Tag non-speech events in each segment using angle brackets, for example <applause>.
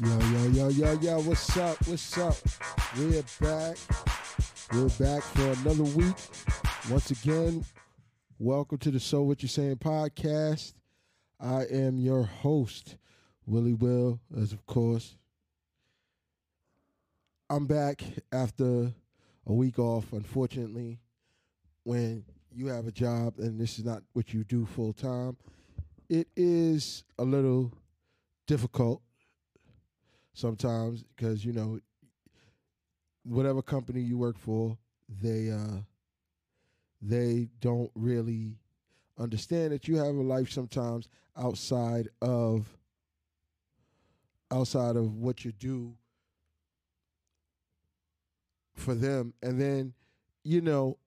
Yo, yo, yo, yo, yo, what's up? What's up? We're back. We're back for another week. Once again, welcome to the So What You're Saying podcast. I am your host, Willie Will, as of course. I'm back after a week off, unfortunately, when you have a job and this is not what you do full time. It is a little difficult sometimes because you know whatever company you work for they uh they don't really understand that you have a life sometimes outside of outside of what you do for them. And then you know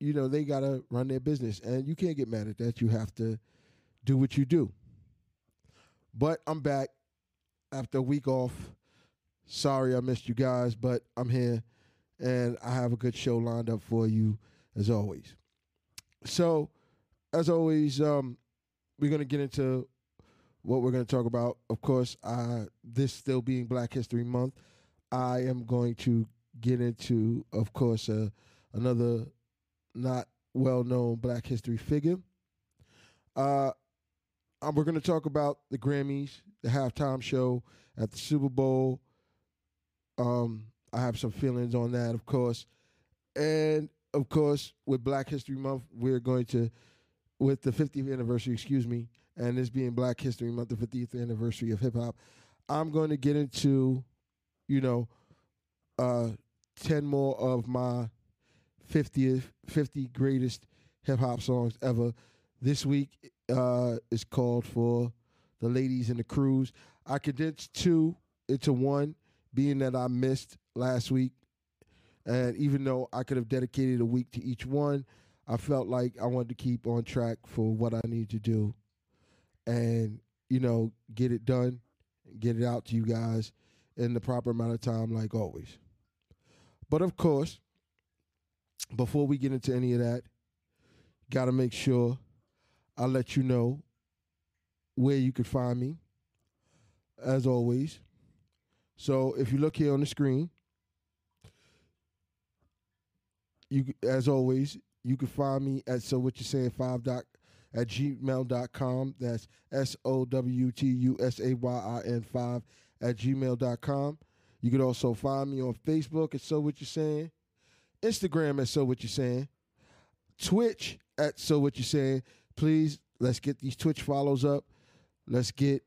you know they got to run their business. And you can't get mad at that. You have to do what you do. But I'm back after a week off. Sorry I missed you guys, but I'm here and I have a good show lined up for you as always. So, as always, um, we're gonna get into what we're gonna talk about. Of course, uh, this still being Black History Month, I am going to get into, of course, uh, another not well-known Black History figure. Uh, we're going to talk about the Grammys, the halftime show at the Super Bowl. Um, I have some feelings on that, of course. And of course, with Black History Month, we're going to, with the 50th anniversary, excuse me, and this being Black History Month, the 50th anniversary of hip hop, I'm going to get into, you know, uh, 10 more of my 50th, 50 greatest hip hop songs ever. This week uh, is called for the ladies and the crews. I condensed two into one, being that I missed last week. And even though I could have dedicated a week to each one, I felt like I wanted to keep on track for what I need to do and, you know, get it done, get it out to you guys in the proper amount of time, like always. But of course, before we get into any of that, got to make sure I'll let you know where you can find me, as always. So if you look here on the screen, you as always, you can find me at so what you're saying five dot at gmail.com. That's S O W T U S A Y I N five at gmail.com. You can also find me on Facebook at So What You're Saying, Instagram at So What You're Saying, Twitch at So What You're Saying. Please let's get these Twitch follows up. Let's get,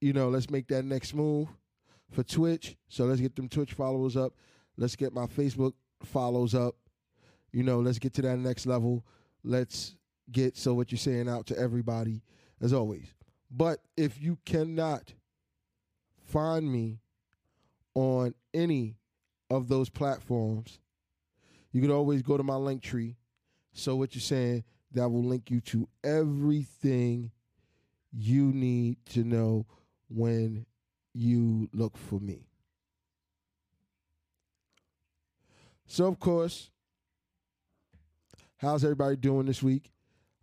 you know, let's make that next move for Twitch. So let's get them Twitch followers up. Let's get my Facebook follows up. You know, let's get to that next level. Let's get so what you're saying out to everybody as always. But if you cannot find me on any of those platforms, you can always go to my Linktree. So what you're saying that will link you to everything you need to know when you look for me. So, of course, how's everybody doing this week?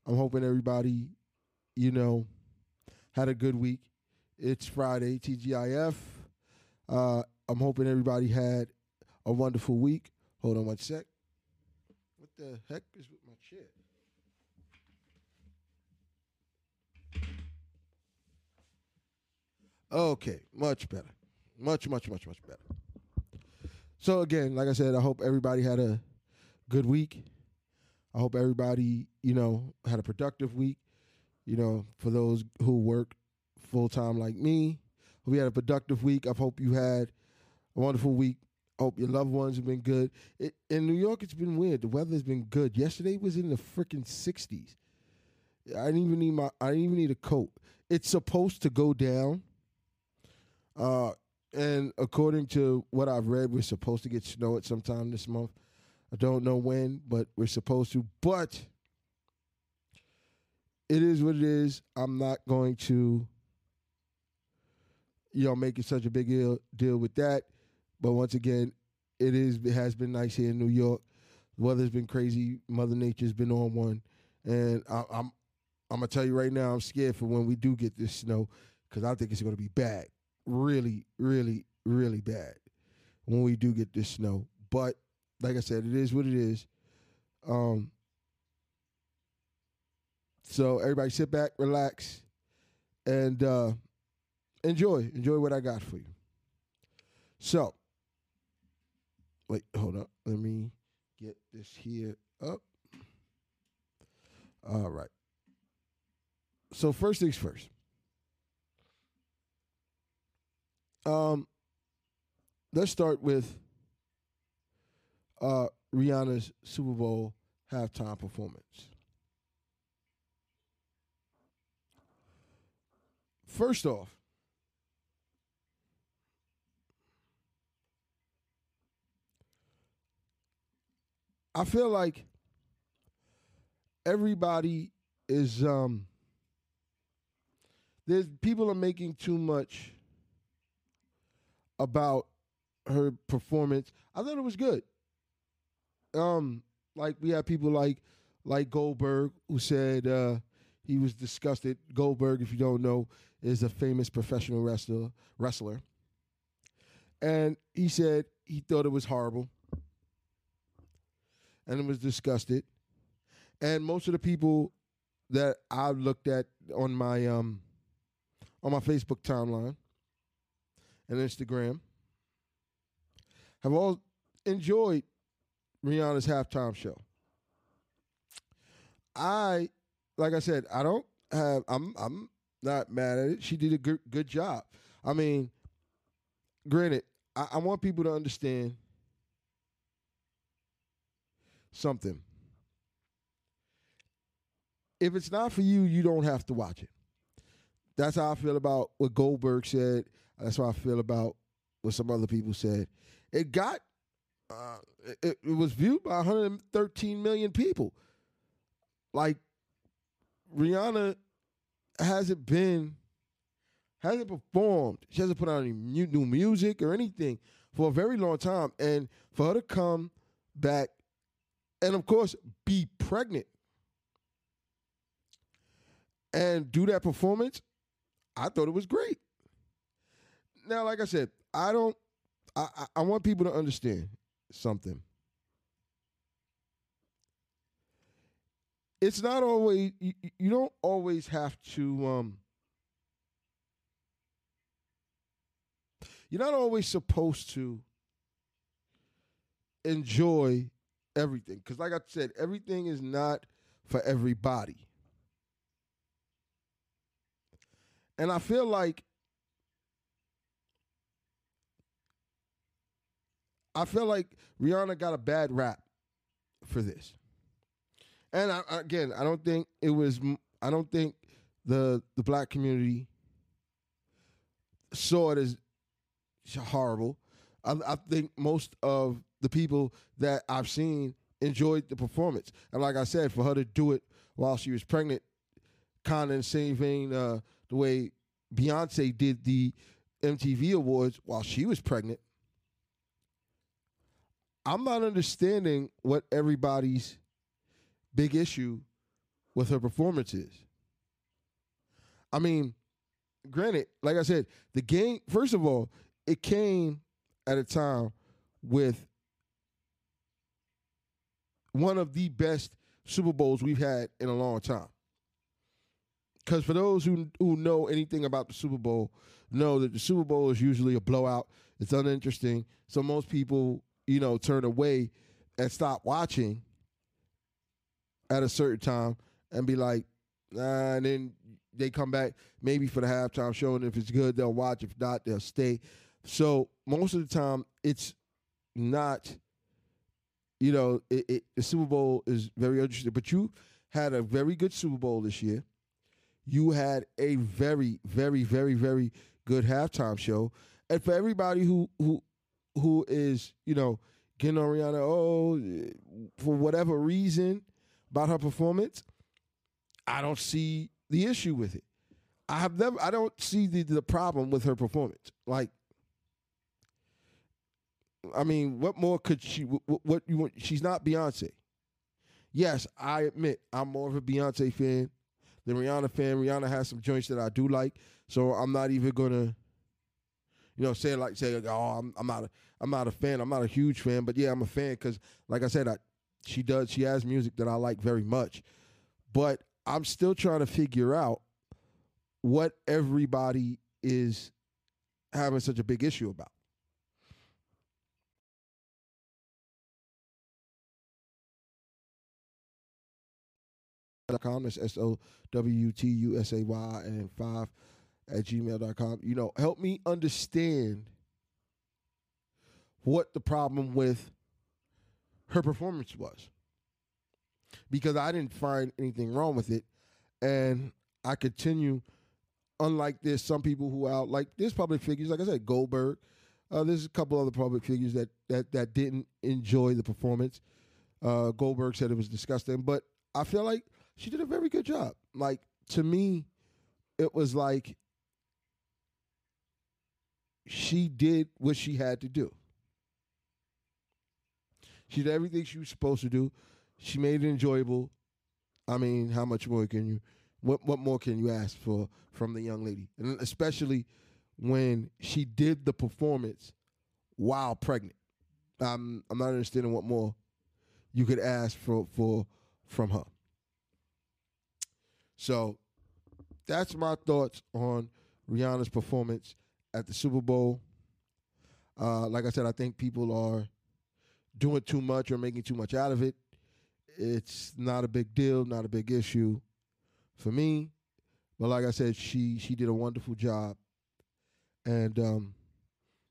I'm hoping everybody, you know, had a good week. It's Friday, TGIF. Uh, I'm hoping everybody had a wonderful week. Hold on one sec. What the heck is with my chair? Okay, much better. Much, much, much, much better. So again, like I said, I hope everybody had a good week. I hope everybody, you know, had a productive week. You know, for those who work full time like me, hope you had a productive week. I hope you had a wonderful week. Hope your loved ones have been good. It, in New York, it's been weird. The weather's been good. Yesterday was in the freaking sixties. I didn't even need my. I didn't even need a coat. It's supposed to go down uh, and according to what I've read, we're supposed to get snow at some time this month. I don't know when, but we're supposed to. But it is what it is. I'm not going to, you know, make it such a big deal, deal with that. But once again, it is it has been nice here in New York. The weather's been crazy. Mother Nature's been on one, and I, I'm I'm gonna tell you right now, I'm scared for when we do get this snow because I think it's gonna be bad. Really, really, really bad when we do get this snow. But like I said, it is what it is. Um, so everybody sit back, relax, and uh, enjoy. Enjoy what I got for you. So, wait, hold up. Let me get this here up. All right. So first things first. Um, let's start with uh, Rihanna's Super Bowl halftime performance. First off, I feel like everybody is um there's people are making too much about her performance. I thought it was good. Um like we had people like like Goldberg who said uh he was disgusted. Goldberg, if you don't know, is a famous professional wrestler wrestler. And he said he thought it was horrible. And it was disgusted. And most of the people that I looked at on my um on my Facebook timeline and Instagram have all enjoyed Rihanna's halftime show. I, like I said, I don't have. I'm I'm not mad at it. She did a good good job. I mean, granted, I, I want people to understand something. If it's not for you, you don't have to watch it. That's how I feel about what Goldberg said. That's how I feel about what some other people said. It got, uh, it, it was viewed by 113 million people. Like, Rihanna hasn't been, hasn't performed. She hasn't put out any new music or anything for a very long time. And for her to come back and, of course, be pregnant and do that performance, I thought it was great. Now, like I said, I don't. I, I, I want people to understand something. It's not always you, you don't always have to um you're not always supposed to enjoy everything because like i said everything is not for everybody and i feel like I feel like Rihanna got a bad rap for this. And I, again, I don't think it was. I don't think the the black community saw it as horrible. I, I think most of the people that I've seen enjoyed the performance. And like I said, for her to do it while she was pregnant, kind of in the same vein, uh, the way Beyonce did the MTV Awards while she was pregnant, I'm not understanding what everybody's big issue with her performance is. I mean, granted, like I said, the game, first of all, it came at a time with one of the best Super Bowls we've had in a long time. Because for those who who know anything about the Super Bowl, know that the Super Bowl is usually a blowout. It's uninteresting. So most people you know, turn away and stop watching at a certain time and be like, nah, and then they come back maybe for the halftime show, and if it's good, they'll watch. If not, they'll stay. So most of the time, it's not, you know, it, it, the Super Bowl is very interesting. But you had a very good Super Bowl this year. You had a very, very, very, very good halftime show, and for everybody who who who is, you know, getting on Rihanna, oh, for whatever reason about her performance, I don't see the issue with it. I have never, I don't see the, the problem with her performance. Like, I mean, what more could she, what, what you want? She's not Beyonce. Yes, I admit I'm more of a Beyonce fan than Rihanna fan. Rihanna has some joints that I do like, so I'm not even gonna you know, say like say, oh, I'm I'm not a I'm not a fan. I'm not a huge fan, but yeah, I'm a fan because, like I said, I, she does she has music that I like very much, but I'm still trying to figure out what everybody is having such a big issue about. Com. That's S O W T U S A Y and five at gmail.com. You know, help me understand what the problem with her performance was. Because I didn't find anything wrong with it. And I continue, unlike this, some people who out like there's public figures, like I said, Goldberg. Uh, there's a couple other public figures that that that didn't enjoy the performance. Uh, Goldberg said it was disgusting, but I feel like she did a very good job. Like to me, it was like she did what she had to do. She did everything she was supposed to do. She made it enjoyable. I mean, how much more can you what what more can you ask for from the young lady? And especially when she did the performance while pregnant. I'm I'm not understanding what more you could ask for for from her. So that's my thoughts on Rihanna's performance at the Super Bowl. Uh, like I said, I think people are doing too much or making too much out of it. It's not a big deal, not a big issue for me. But like I said, she she did a wonderful job, and um,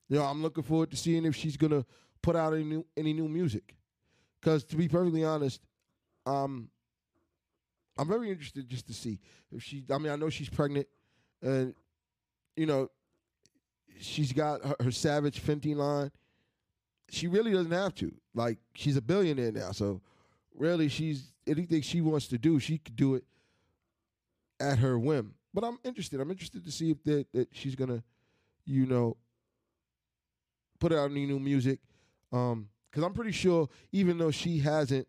you know I'm looking forward to seeing if she's gonna put out any new any new music. Because to be perfectly honest, um, I'm very interested just to see if she. I mean, I know she's pregnant, and you know, she's got her, her Savage Fenty line. She really doesn't have to. Like, she's a billionaire now, so really, she's anything she wants to do, she could do it at her whim. But I'm interested. I'm interested to see if that, that she's gonna, you know, put out any new music. Um, because I'm pretty sure, even though she hasn't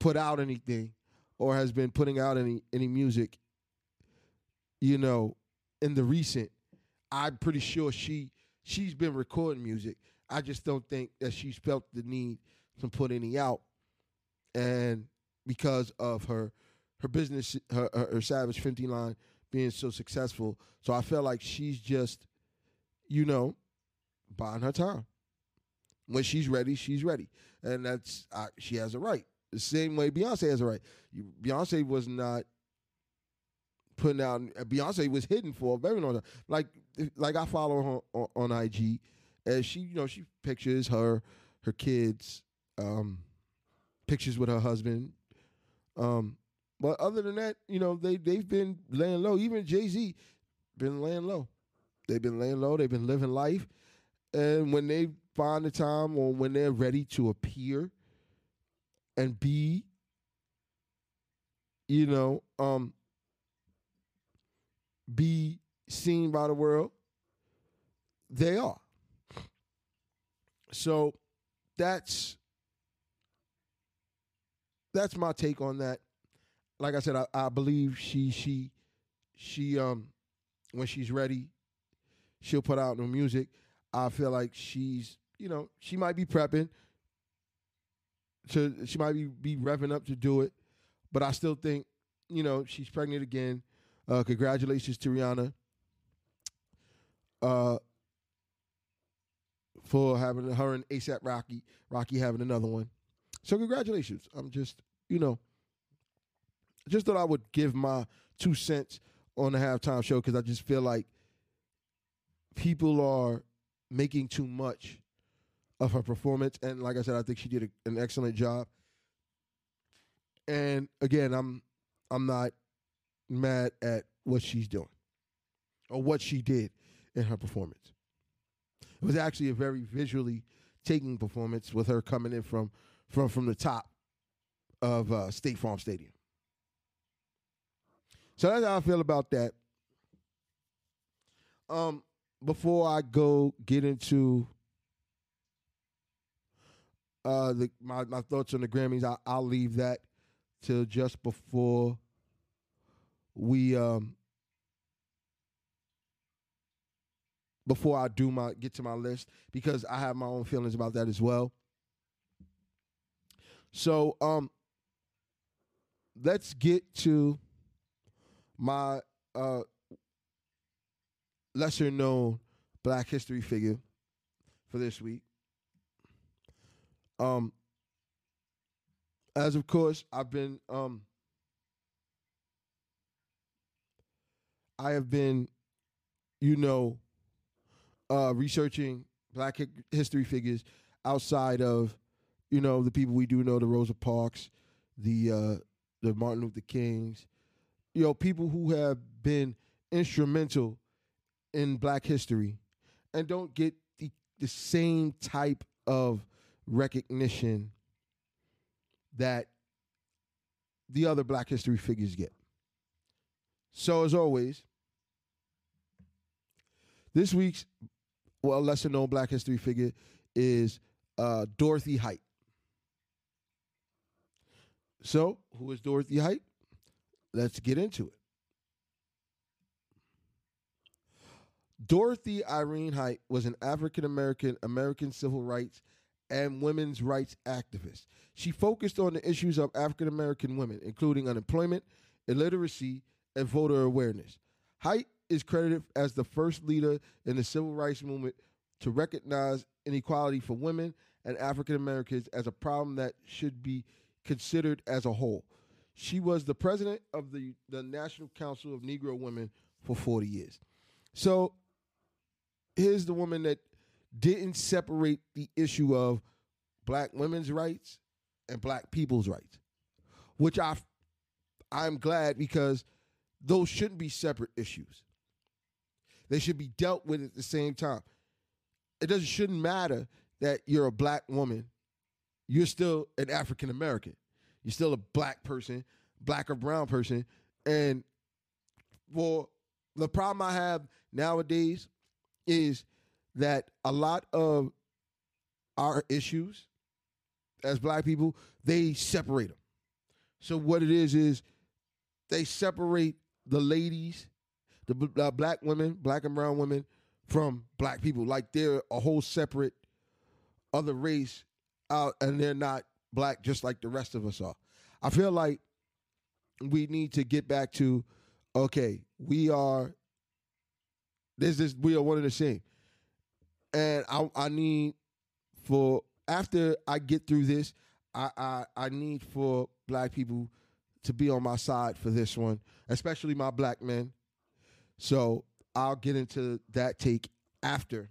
put out anything, or has been putting out any any music, you know, in the recent, I'm pretty sure she she's been recording music. I just don't think that she's felt the need to put any out, and because of her her business, her her, her Savage Fenty line being so successful, so I felt like she's just, you know, buying her time. When she's ready, she's ready, and that's I, she has a right the same way Beyonce has a right. Beyonce was not putting out. Beyonce was hidden for a very long time. Like like I follow her on, on IG, and she you know she pictures her her kids, um, pictures with her husband. Um, but other than that, you know they they've been laying low. Even Jay Z been laying low. They've been laying low. They've been living life, and when they find the time or when they're ready to appear and be you know um be seen by the world they are. So that's that's my take on that. Like i said i, I believe she she she um when she's ready she'll put out new music. I feel like she's you know she might be prepping to she might be, be revving up to do it, but I still think you know she's pregnant again. Uh, congratulations to Rihanna uh, for having her and ASAP Rocky Rocky having another one. So congratulations. I'm just you know just thought I would give my two cents on the halftime show because I just feel like people are making too much of her performance. And like I said, I think she did a, an excellent job. And again, I'm I'm not mad at what she's doing or what she did in her performance. It was actually a very visually taking performance with her coming in from from from the top of uh, State Farm Stadium. So that's how I feel about that. Um, before I go get into uh, the, my my thoughts on the Grammys. I, I'll leave that till just before we um before I do my get to my list because I have my own feelings about that as well. So um let's get to my uh lesser known black history figure for this week. Um as of course I've been um I have been you know uh researching black history figures outside of you know the people we do know the Rosa Parks, the uh the Martin Luther Kings, you know people who have been instrumental in black history. And don't get the, the same type of recognition that the other black history figures get. So, as always, this week's well lesser known black history figure is uh, Dorothy Height. So, who is Dorothy Height? Let's get into it. Dorothy Irene Height was an African American American civil rights and women's rights activist. She focused on the issues of African American women, including unemployment, illiteracy, and voter awareness. Height is credited as the first leader in the civil rights movement to recognize inequality for women and African Americans as a problem that should be considered as a whole. She was the president of the, the National Council of Negro Women for 40 years. So here's the woman that didn't separate the issue of black women's rights and black people's rights, which I I'm glad because those shouldn't be separate issues. They should be dealt with at the same time. It doesn't shouldn't matter that you're a black woman. You're still an African American. You're still a black person, black or brown person. And for the problem I have nowadays is that a lot of our issues as black people, they separate them. So what it is is they separate the ladies, the uh, black women, black and brown women from black people like they're a whole separate other race out and they're not black just like the rest of us are. I feel like we need to get back to okay, we are this we are one of the same. And I I need for after I get through this, I I, I need for black people to be on my side for this one, especially my black men. So I'll get into that take after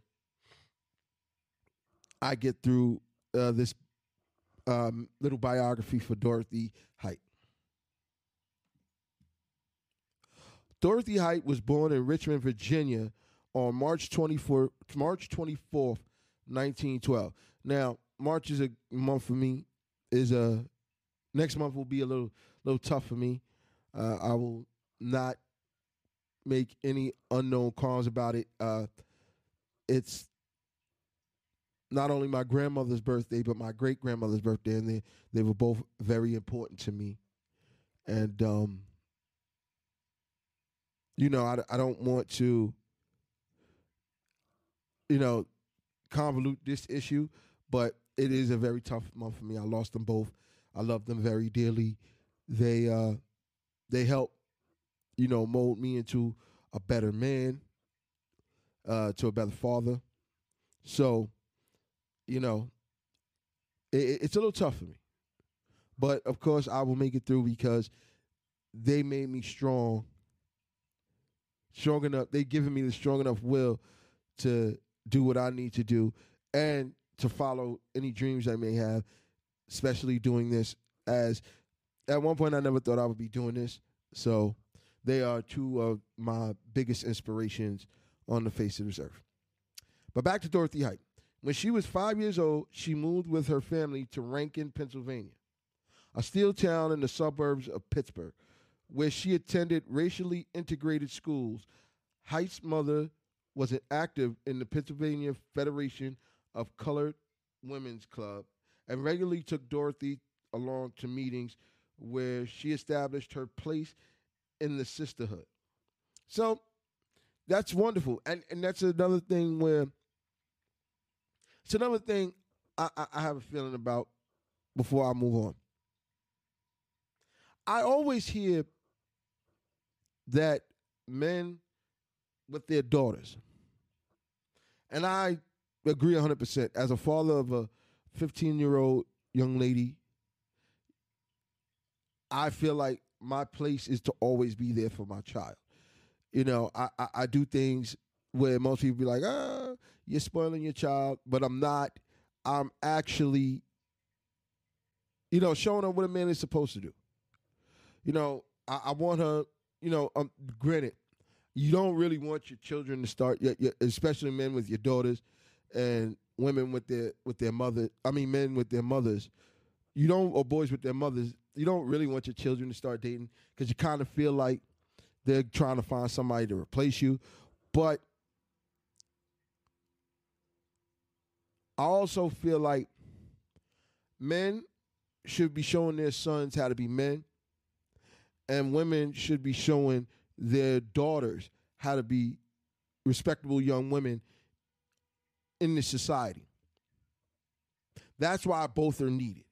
I get through uh, this um, little biography for Dorothy Height. Dorothy Height was born in Richmond, Virginia on March 24, March 24th, 1912. Now, March is a month for me. Is a next month will be a little little tough for me. Uh, I will not make any unknown calls about it. Uh, it's not only my grandmother's birthday, but my great grandmother's birthday, and they they were both very important to me. And um, you know, I, I don't want to, you know, convolute this issue, but it is a very tough month for me. I lost them both. I love them very dearly. They uh, they help, you know, mold me into a better man, uh, to a better father. So, you know, it, it's a little tough for me, but of course I will make it through because they made me strong strong enough. They've given me the strong enough will to do what I need to do and to follow any dreams I may have, especially doing this as at one point I never thought I would be doing this. So they are two of my biggest inspirations on the face of this earth. But back to Dorothy Height. When she was five years old, she moved with her family to Rankin, Pennsylvania, a steel town in the suburbs of Pittsburgh, where she attended racially integrated schools. Height's mother was an active in the Pennsylvania Federation of Colored Women's Club and regularly took Dorothy along to meetings where she established her place in the sisterhood. So, that's wonderful, and and that's another thing where it's another thing I, I, I have a feeling about before I move on. I always hear that men with their daughters, and I agree 100%. As a father of a 15 year old young lady, I feel like my place is to always be there for my child. You know, I, I, I do things where most people be like, ah, you're spoiling your child, but I'm not. I'm actually, you know, showing her what a man is supposed to do. You know, I, I want her, you know, um, granted, you don't really want your children to start, especially men with your daughters and women with their with their mother. I mean, men with their mothers. You don't, or boys with their mothers. You don't really want your children to start dating because you kind of feel like they're trying to find somebody to replace you. But I also feel like men should be showing their sons how to be men, and women should be showing their daughters how to be respectable young women in this society. That's why both are needed.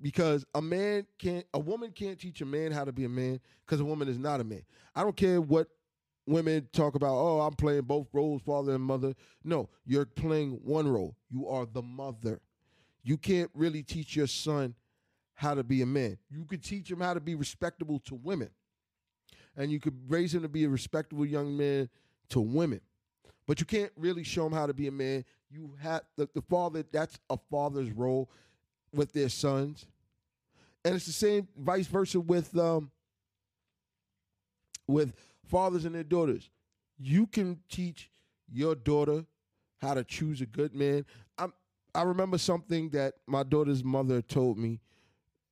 Because a man can't, a woman can't teach a man how to be a man because a woman is not a man. I don't care what women talk about, oh, I'm playing both roles, father and mother. No, you're playing one role. You are the mother. You can't really teach your son how to be a man. You could teach him how to be respectable to women. And you could raise him to be a respectable young man to women. But you can't really show him how to be a man. You have the, the father, that's a father's role with their sons. And it's the same vice versa with um with fathers and their daughters. You can teach your daughter how to choose a good man. I'm, I remember something that my daughter's mother told me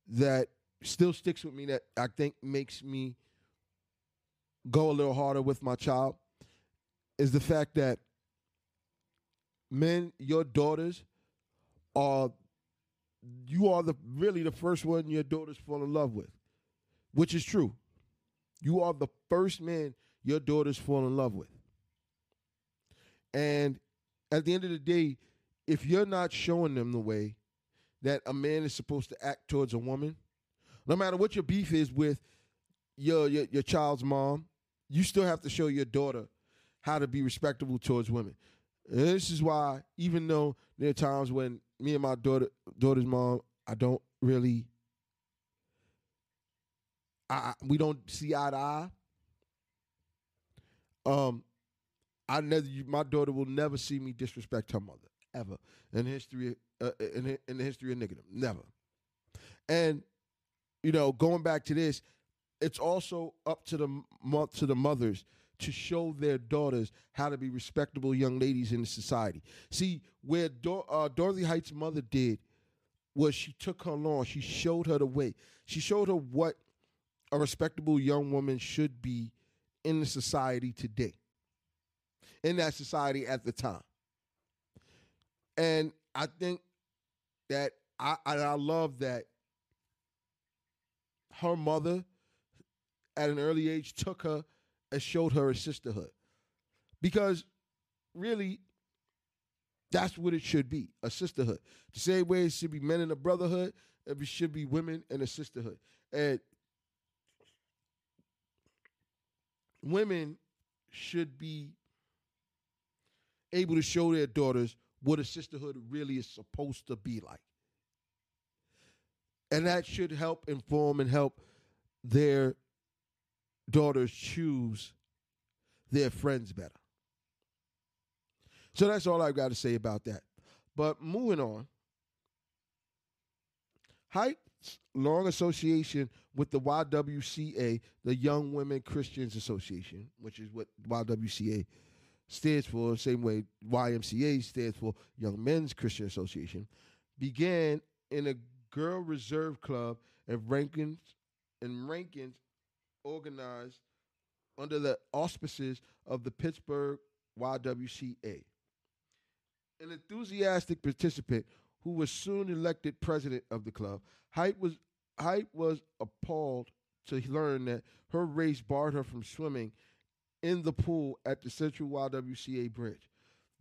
that still sticks with me that I think makes me go a little harder with my child is the fact that men, your daughters are you are the really the first one your daughters fall in love with, which is true. You are the first man your daughters fall in love with. And at the end of the day, if you're not showing them the way that a man is supposed to act towards a woman, no matter what your beef is with your, your, your child's mom, you still have to show your daughter how to be respectable towards women. And this is why, even though there are times when me and my daughter daughter's mom, I don't really I we don't see eye to eye. Um, I never my daughter will never see me disrespect her mother ever in the history uh, in, in the history of niggerdom, never. And you know, going back to this, it's also up to the to the mothers to show their daughters how to be respectable young ladies in society. See, where Dor- uh, Dorothy Heights' mother did was she took her along, she showed her the way. She showed her what a respectable young woman should be in the society today, in that society at the time. And I think that I, I love that her mother at an early age took her and showed her a sisterhood. Because really, that's what it should be a sisterhood. The same way it should be men in a brotherhood, it should be women in a sisterhood. And women should be able to show their daughters what a sisterhood really is supposed to be like. And that should help inform and help their daughters choose their friends better. So that's all I've got to say about that. But moving on, Height's long association with the YWCA, the Young Women Christians Association, which is what YWCA stands for, same way YMCA stands for Young Men's Christian Association, began in a girl reserve club in Rankins in Rankins organized under the auspices of the Pittsburgh YWCA. An enthusiastic participant who was soon elected president of the club, Height was Height was appalled to learn that her race barred her from swimming in the pool at the Central YWCA Bridge.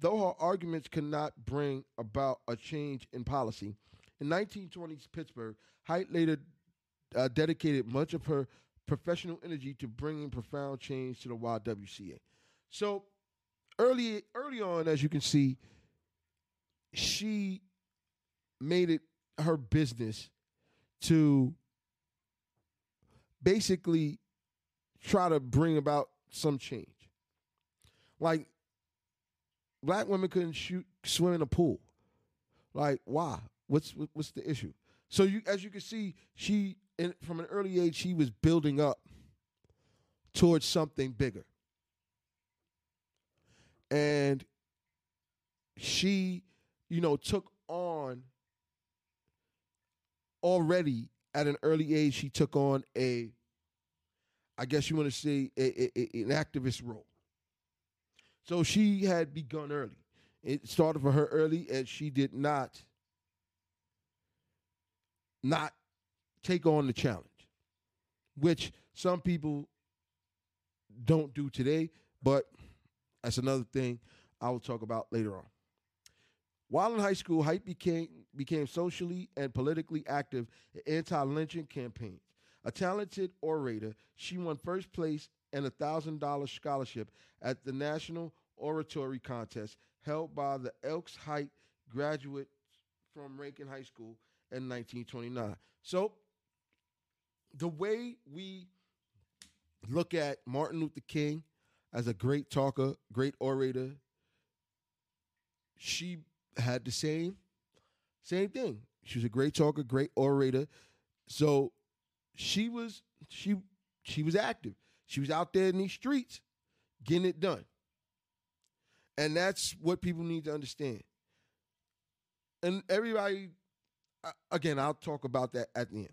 Though her arguments could not bring about a change in policy, in 1920s Pittsburgh, Height later uh, dedicated much of her professional energy to bringing profound change to the YWCA. So early early on, as you can see, she made it her business to basically try to bring about some change. Like black women couldn't shoot swim in a pool. Like why? What's what's the issue? So you as you can see, she in, from an early age he was building up towards something bigger. And she, you know, took on already at an early age she took on a I guess you want to say a, a, an activist role. So she had begun early. It started for her early, and she did not not take on the challenge, which some people don't do today. But that's another thing I will talk about later on. While in high school, Height became became socially and politically active in anti-lynching campaigns. A talented orator, she won first place and a thousand dollar scholarship at the National Oratory Contest held by the Elks Height graduates from Rankin High School in 1929. So, the way we look at Martin Luther King as a great talker, great orator, she had the same same thing. She was a great talker, great orator. So she was she she was active. She was out there in these streets getting it done. And that's what people need to understand. And everybody again, I'll talk about that at the end.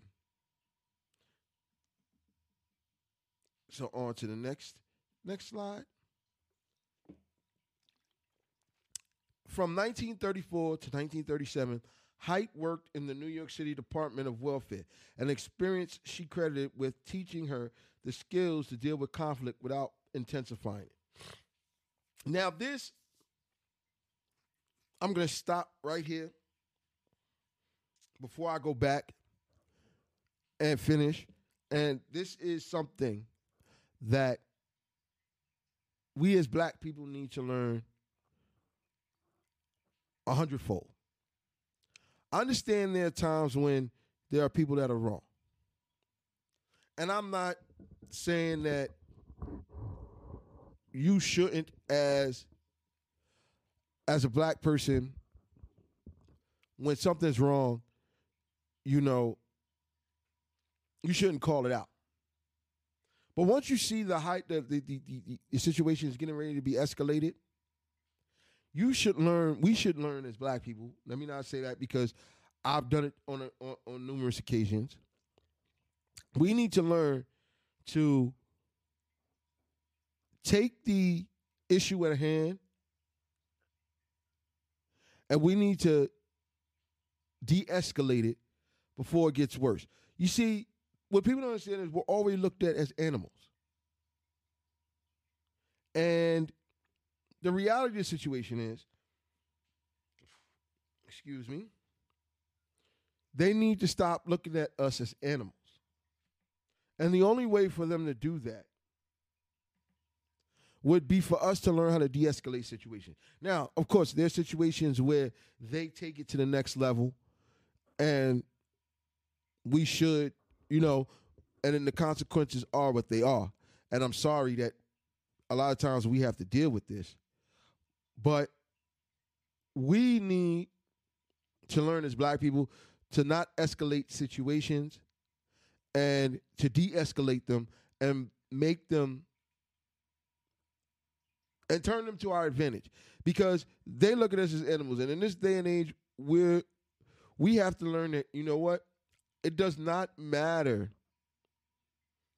So on to the next next slide. From 1934 to 1937, Height worked in the New York City Department of Welfare, an experience she credited with teaching her the skills to deal with conflict without intensifying it. Now, this, I'm going to stop right here before I go back and finish. And this is something that we as black people need to learn a hundredfold. I understand there are times when there are people that are wrong. And I'm not saying that you shouldn't as as a black person when something's wrong, you know, you shouldn't call it out. But once you see the height that the, the, the, the situation is getting ready to be escalated, you should learn. We should learn as black people. Let me not say that because I've done it on, a, on, on numerous occasions. We need to learn to take the issue at hand and we need to de-escalate it before it gets worse. You see, what people don't understand is we're always looked at as animals. And the reality of the situation is, excuse me, they need to stop looking at us as animals. And the only way for them to do that would be for us to learn how to de-escalate situations. Now, of course, there's situations where they take it to the next level and we should, you know, and then the consequences are what they are. And I'm sorry that a lot of times we have to deal with this. But we need to learn as black people to not escalate situations and to de-escalate them and make them and turn them to our advantage because they look at us as animals and in this day and age we're we have to learn that you know what it does not matter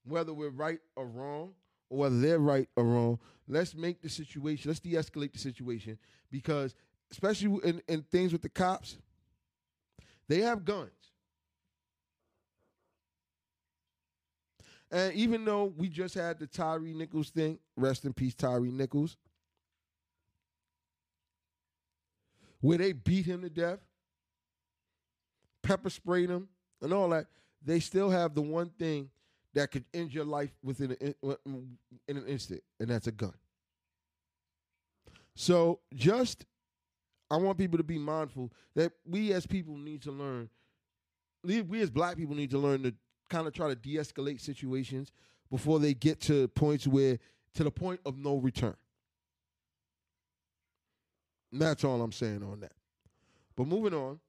whether we're right or wrong or whether they're right or wrong. Let's make the situation, let's de escalate the situation because, especially in, in things with the cops, they have guns. And even though we just had the Tyre Nichols thing, rest in peace, Tyre Nichols, where they beat him to death, pepper sprayed him, and all that, they still have the one thing that could end your life within an, in an instant, and that's a gun. So just, I want people to be mindful that we as people need to learn. We as black people need to learn to kind of try to de-escalate situations before they get to points where to the point of no return. And that's all I'm saying on that. But moving on.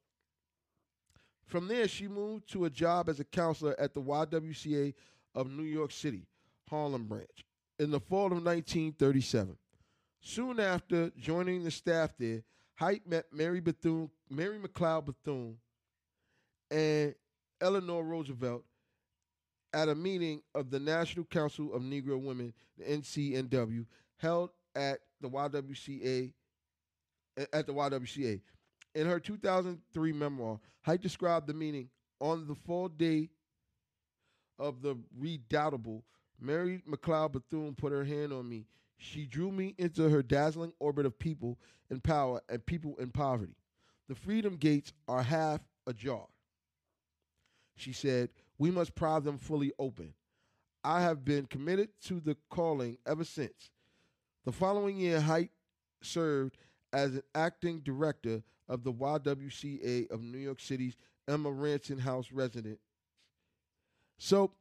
From there, she moved to a job as a counselor at the YWCA of New York City, Harlem branch, in the fall of 1937. Soon after joining the staff there, Height met Mary Bethune, Mary McLeod Bethune, and Eleanor Roosevelt at a meeting of the National Council of Negro Women, the NCNW, held at the YWCA at the YWCA. In her 2003 memoir, Height described the meeting on the fall day of the redoubtable Mary McLeod Bethune put her hand on me. She drew me into her dazzling orbit of people in power and people in poverty. The freedom gates are half ajar. She said, We must pry them fully open. I have been committed to the calling ever since. The following year, Height served as an acting director of the YWCA of New York City's Emma Ransom House resident. So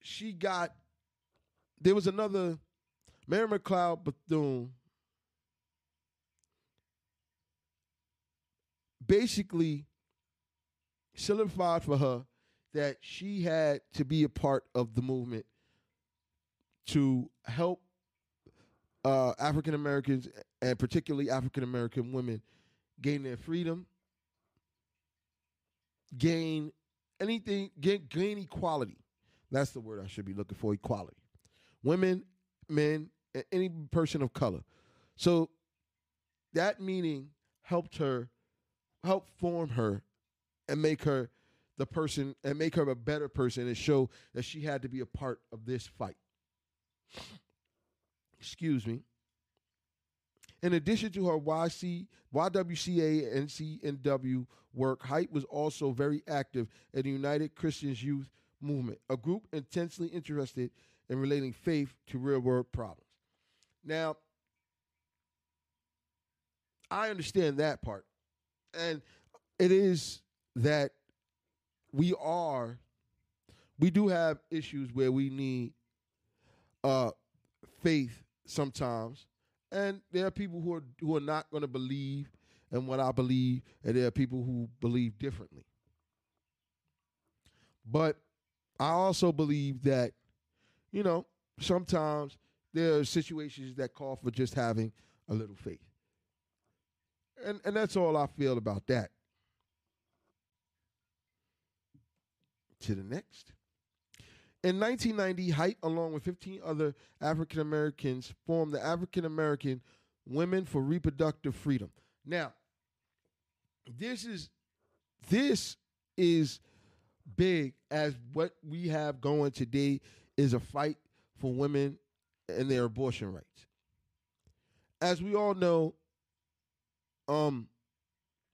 she got there was another Mary McLeod Bethune basically solidified for her that she had to be a part of the movement to help uh, African Americans and particularly African American women gain their freedom, gain anything, gain, gain equality. That's the word I should be looking for equality. Women, men, and any person of color. So that meaning helped her, help form her, and make her the person, and make her a better person, and show that she had to be a part of this fight excuse me. In addition to her YC, YWCA and CNW work, Height was also very active in the United Christians Youth Movement, a group intensely interested in relating faith to real world problems. Now, I understand that part. And it is that we are, we do have issues where we need uh, faith sometimes, and there are people who are who are not going to believe in what I believe, and there are people who believe differently. But I also believe that, you know, sometimes there are situations that call for just having a little faith. And and that's all I feel about that. To the next. In 1990, Height, along with 15 other African Americans, formed the African American Women for Reproductive Freedom. Now, this is this is big as what we have going today is a fight for women and their abortion rights. As we all know, um,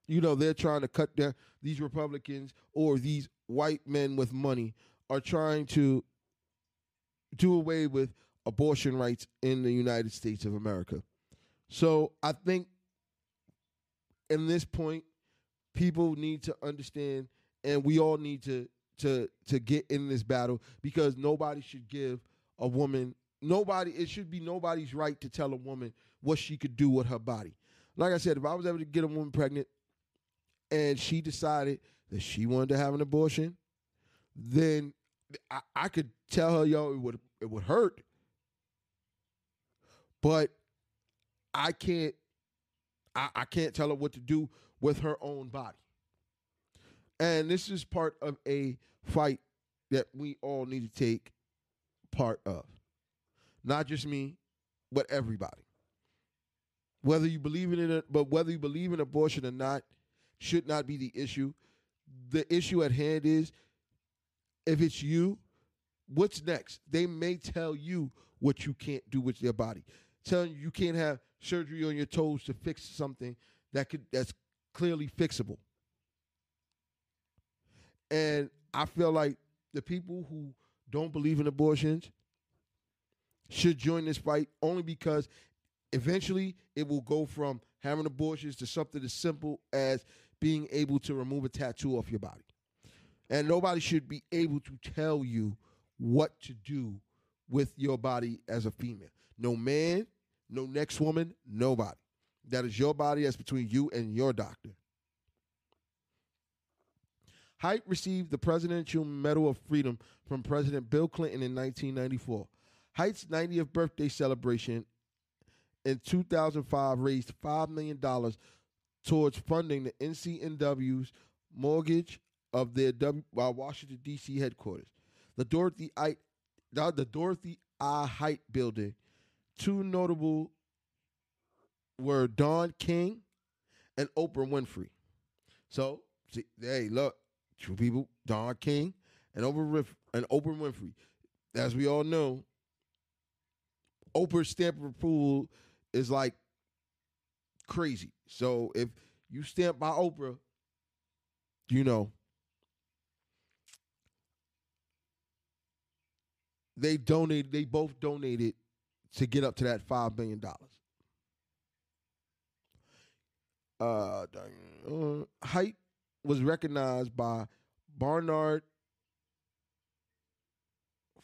you know, they're trying to cut down these Republicans or these white men with money are trying to do away with abortion rights in the United States of America. So I think in this point, people need to understand, and we all need to to to get in this battle because nobody should give a woman nobody it should be nobody's right to tell a woman what she could do with her body. Like I said, if I was ever to get a woman pregnant and she decided that she wanted to have an abortion, then I, I could tell her, yo, it would it would hurt, but I can't I, I can't tell her what to do with her own body. And this is part of a fight that we all need to take part of. Not just me, but everybody. Whether you believe in it, but whether you believe in abortion or not, should not be the issue. The issue at hand is if it's you, what's next? They may tell you what you can't do with your body, telling you you can't have surgery on your toes to fix something that could that's clearly fixable. And I feel like the people who don't believe in abortions should join this fight only because eventually it will go from having abortions to something as simple as being able to remove a tattoo off your body. And nobody should be able to tell you what to do with your body as a female. No man, no next woman, nobody. That is your body. That's between you and your doctor. Height received the Presidential Medal of Freedom from President Bill Clinton in 1994. Height's 90th birthday celebration in 2005 raised $5 million towards funding the NCNW's mortgage of their w- uh, Washington, D.C. headquarters. The Dorothy, I, the Dorothy I. Height building. Two notable were Don King and Oprah Winfrey. So, see, hey, look, two people, Don King and Oprah, and Oprah Winfrey. As we all know, Oprah's stamp of approval is like crazy. So if you stamp by Oprah, you know, they donated, they both donated to get up to that $5 million. Uh, uh, Height was recognized by Barnard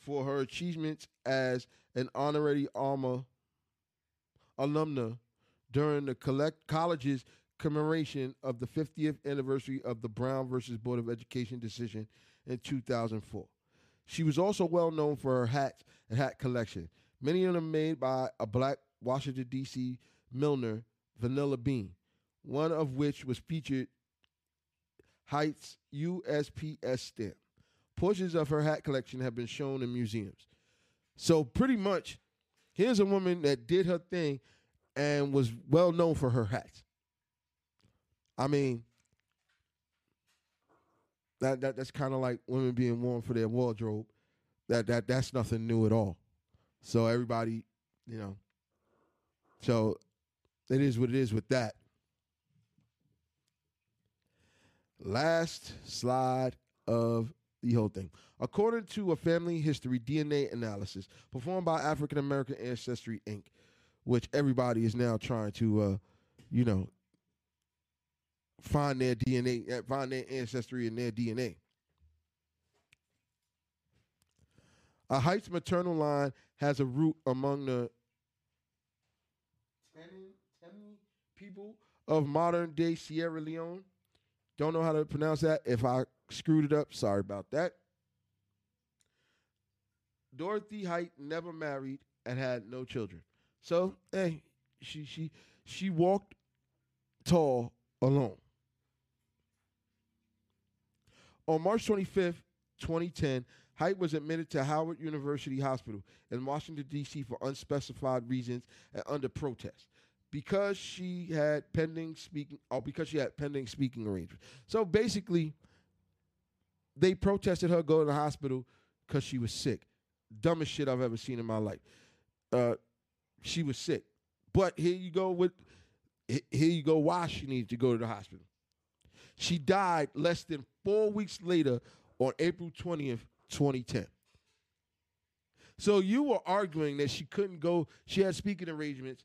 for her achievements as an honorary Alma alumna during the collect college's commemoration of the 50th anniversary of the Brown versus Board of Education decision in 2004. She was also well known for her hats and hat collection, many of them made by a black Washington, D.C. milliner, Vanilla Beane, one of which was featured Height's USPS stamp. Portions of her hat collection have been shown in museums. So pretty much, here's a woman that did her thing and was well known for her hats. I mean, that, that that's kind of like women being worn for their wardrobe. That that that's nothing new at all. So everybody, you know. So it is what it is with that. Last slide of the whole thing. According to a family history DNA analysis performed by African American Ancestry Inc., which everybody is now trying to, uh, you know, find their DNA, uh, find their ancestry in their DNA. A Heights maternal line has a root among the Temi people of modern day Sierra Leone. Don't know how to pronounce that. If I screwed it up, sorry about that. Dorothy Height never married and had no children. So, hey, she she she walked tall alone. On March 25th, 2010, Height was admitted to Howard University Hospital in Washington, D.C. for unspecified reasons and under protest because she had pending speaking or because she had pending speaking arrangements. So basically, they protested her going to the hospital because she was sick. Dumbest shit I've ever seen in my life. Uh, she was sick. But here you go with here you go why she needs to go to the hospital. She died less than four weeks later on April 20th, 2010. So you were arguing that she couldn't go, she had speaking arrangements,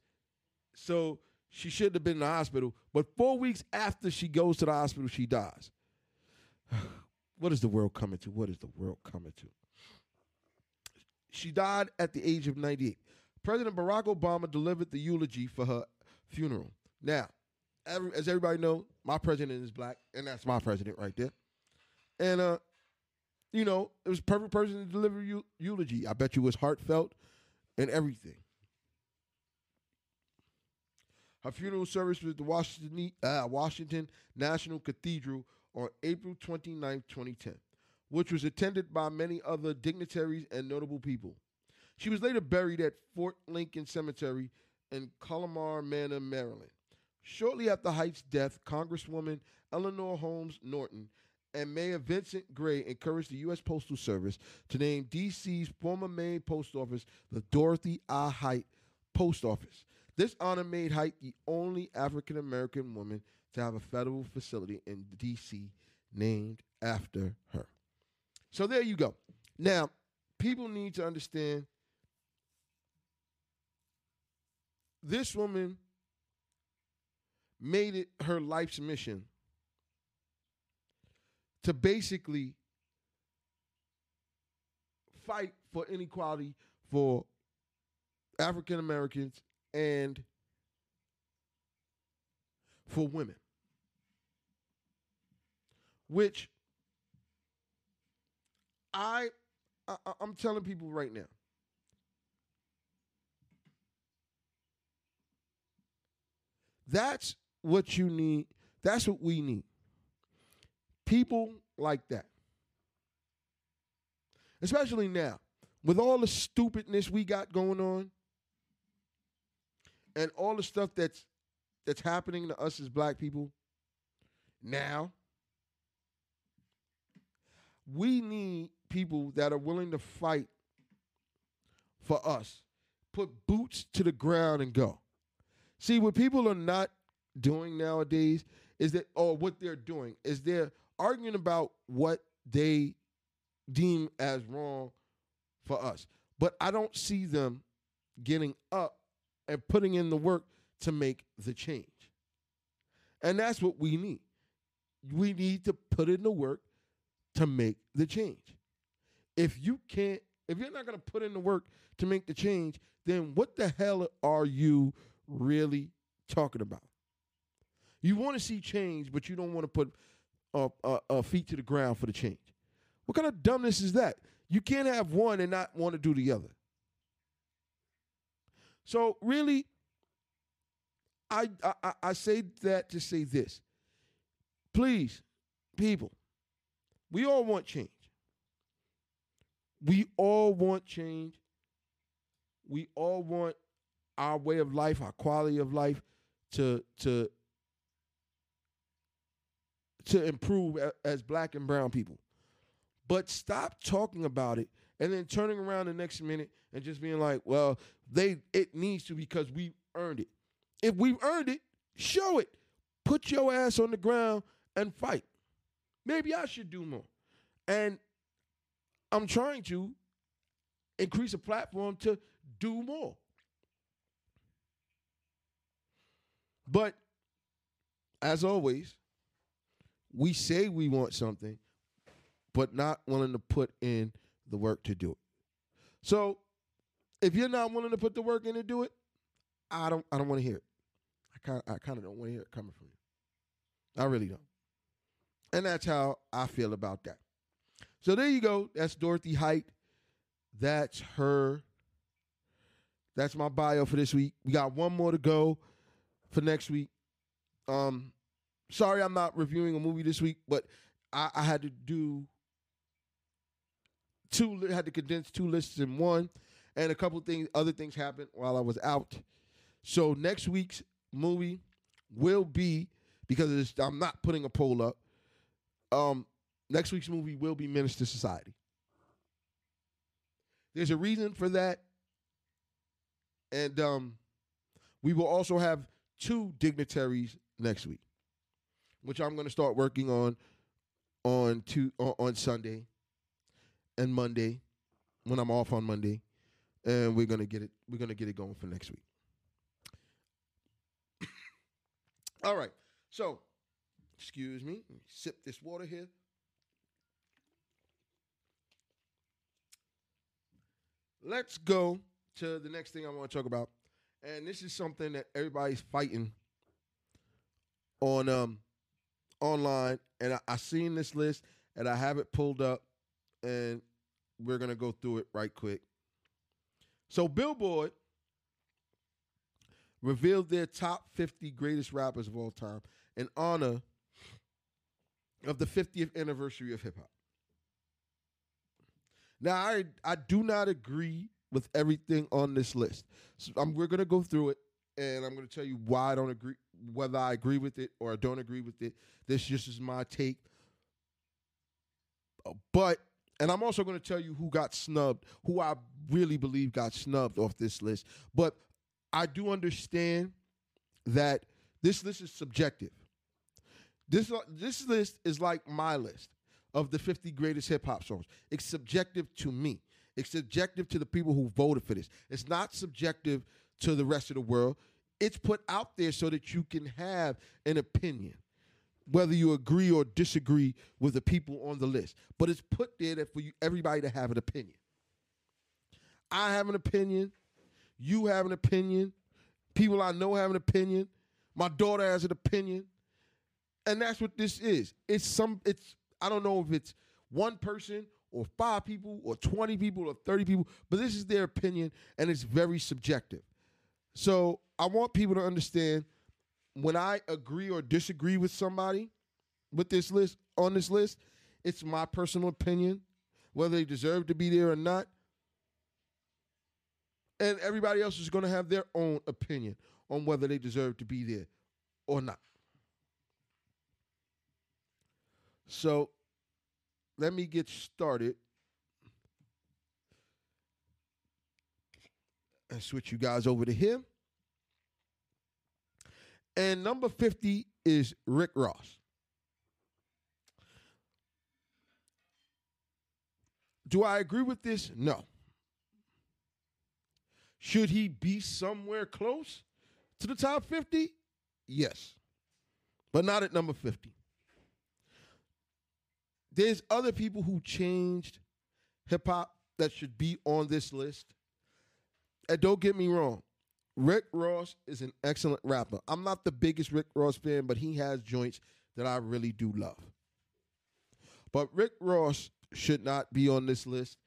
so she shouldn't have been in the hospital. But four weeks after she goes to the hospital, she dies. <sighs> what is the world coming to? What is the world coming to? She died at the age of 98. President Barack Obama delivered the eulogy for her funeral. Now, every, as everybody know, my president is black, and that's my president right there. And uh, you know, it was a perfect person to deliver eu- eulogy. I bet you was heartfelt and everything. Her funeral service was at the Washington, uh, Washington National Cathedral on April 29, 2010, which was attended by many other dignitaries and notable people. She was later buried at Fort Lincoln Cemetery in Colmar Manor, Maryland. Shortly after Height's death, Congresswoman Eleanor Holmes Norton and Mayor Vincent Gray encouraged the U.S. Postal Service to name D.C.'s former main post office the Dorothy I. Height Post Office. This honor made Height the only African American woman to have a federal facility in D.C. named after her. So there you go. Now, people need to understand this woman made it her life's mission to basically fight for inequality for African Americans and for women. Which I, I I'm telling people right now. That's what you need. That's what we need. People like that. Especially now, with all the stupidness we got going on and all the stuff that's that's happening to us as black people now, we need people that are willing to fight for us. Put boots to the ground and go. See, what people are not doing nowadays is that, or what they're doing, is they're arguing about what they deem as wrong for us. But I don't see them getting up and putting in the work to make the change. And that's what we need. We need to put in the work to make the change. If you can't, if you're not going to put in the work to make the change, then what the hell are you really talking about? You want to see change, but you don't want to put uh, feet to the ground for the change. What kind of dumbness is that? You can't have one and not want to do the other. So really, I, I I say that to say this. Please, people, we all want change. We all want change. We all want our way of life, our quality of life to to to improve as black and brown people. But stop talking about it and then turning around the next minute and just being like, well, they it needs to because we earned it. If we've earned it, show it. Put your ass on the ground and fight. Maybe I should do more. And I'm trying to increase a platform to do more. But as always, we say we want something, but not willing to put in the work to do it. So if you're not willing to put the work in to do it, I don't I don't want to hear it. I kind I kind of don't want to hear it coming from you. I really don't. And that's how I feel about that. So there you go. That's Dorothy Height. That's her. That's my bio for this week. We got one more to go for next week. Um, sorry I'm not reviewing a movie this week, but I, I had to do two. Had to condense two lists in one, and a couple things, other things happened while I was out. So next week's movie will be because I'm not putting a poll up. Um, next week's movie will be to Society. There's a reason for that, and um, we will also have two dignitaries next week which I'm going to start working on on to on Sunday and Monday when I'm off on Monday, and we're gonna get it. We're gonna get it going for next week. <coughs> All right. So, excuse me. Sip this water here. Let's go to the next thing I want to talk about, and this is something that everybody's fighting on um online, and I, I seen this list, and I have it pulled up, and we're gonna go through it right quick. So Billboard revealed their top 50 greatest rappers of all time in honor of the 50th anniversary of hip hop. Now, I I do not agree with everything on this list. So I'm, we're gonna go through it, and I'm gonna tell you why I don't agree whether I agree with it or I don't agree with it. This just is my take. Uh, but and I'm also going to tell you who got snubbed, who I really believe got snubbed off this list. But I do understand that this list is subjective. This uh, this list is like my list of the 50 greatest hip hop songs. It's subjective to me. It's subjective to the people who voted for this. It's not subjective to the rest of the world. It's put out there so that you can have an opinion, whether you agree or disagree with the people on the list. But it's put there for you everybody to have an opinion. I have an opinion. You have an opinion. People I know have an opinion. My daughter has an opinion. And that's what this is. It's some it's I don't know if it's one person or five people or 20 people or 30 people, but this is their opinion and it's very subjective. So I want people to understand when I agree or disagree with somebody with this list on this list, it's my personal opinion, whether they deserve to be there or not. And everybody else is going to have their own opinion on whether they deserve to be there or not. So let me get started and switch you guys over to him. And number 50 is Rick Ross. Do I agree with this? No. Should he be somewhere close to the top 50? Yes. But not at number 50 there's other people who changed hip hop that should be on this list. And don't get me wrong, Rick Ross is an excellent rapper. I'm not the biggest Rick Ross fan, but he has joints that I really do love. But Rick Ross should not be on this list.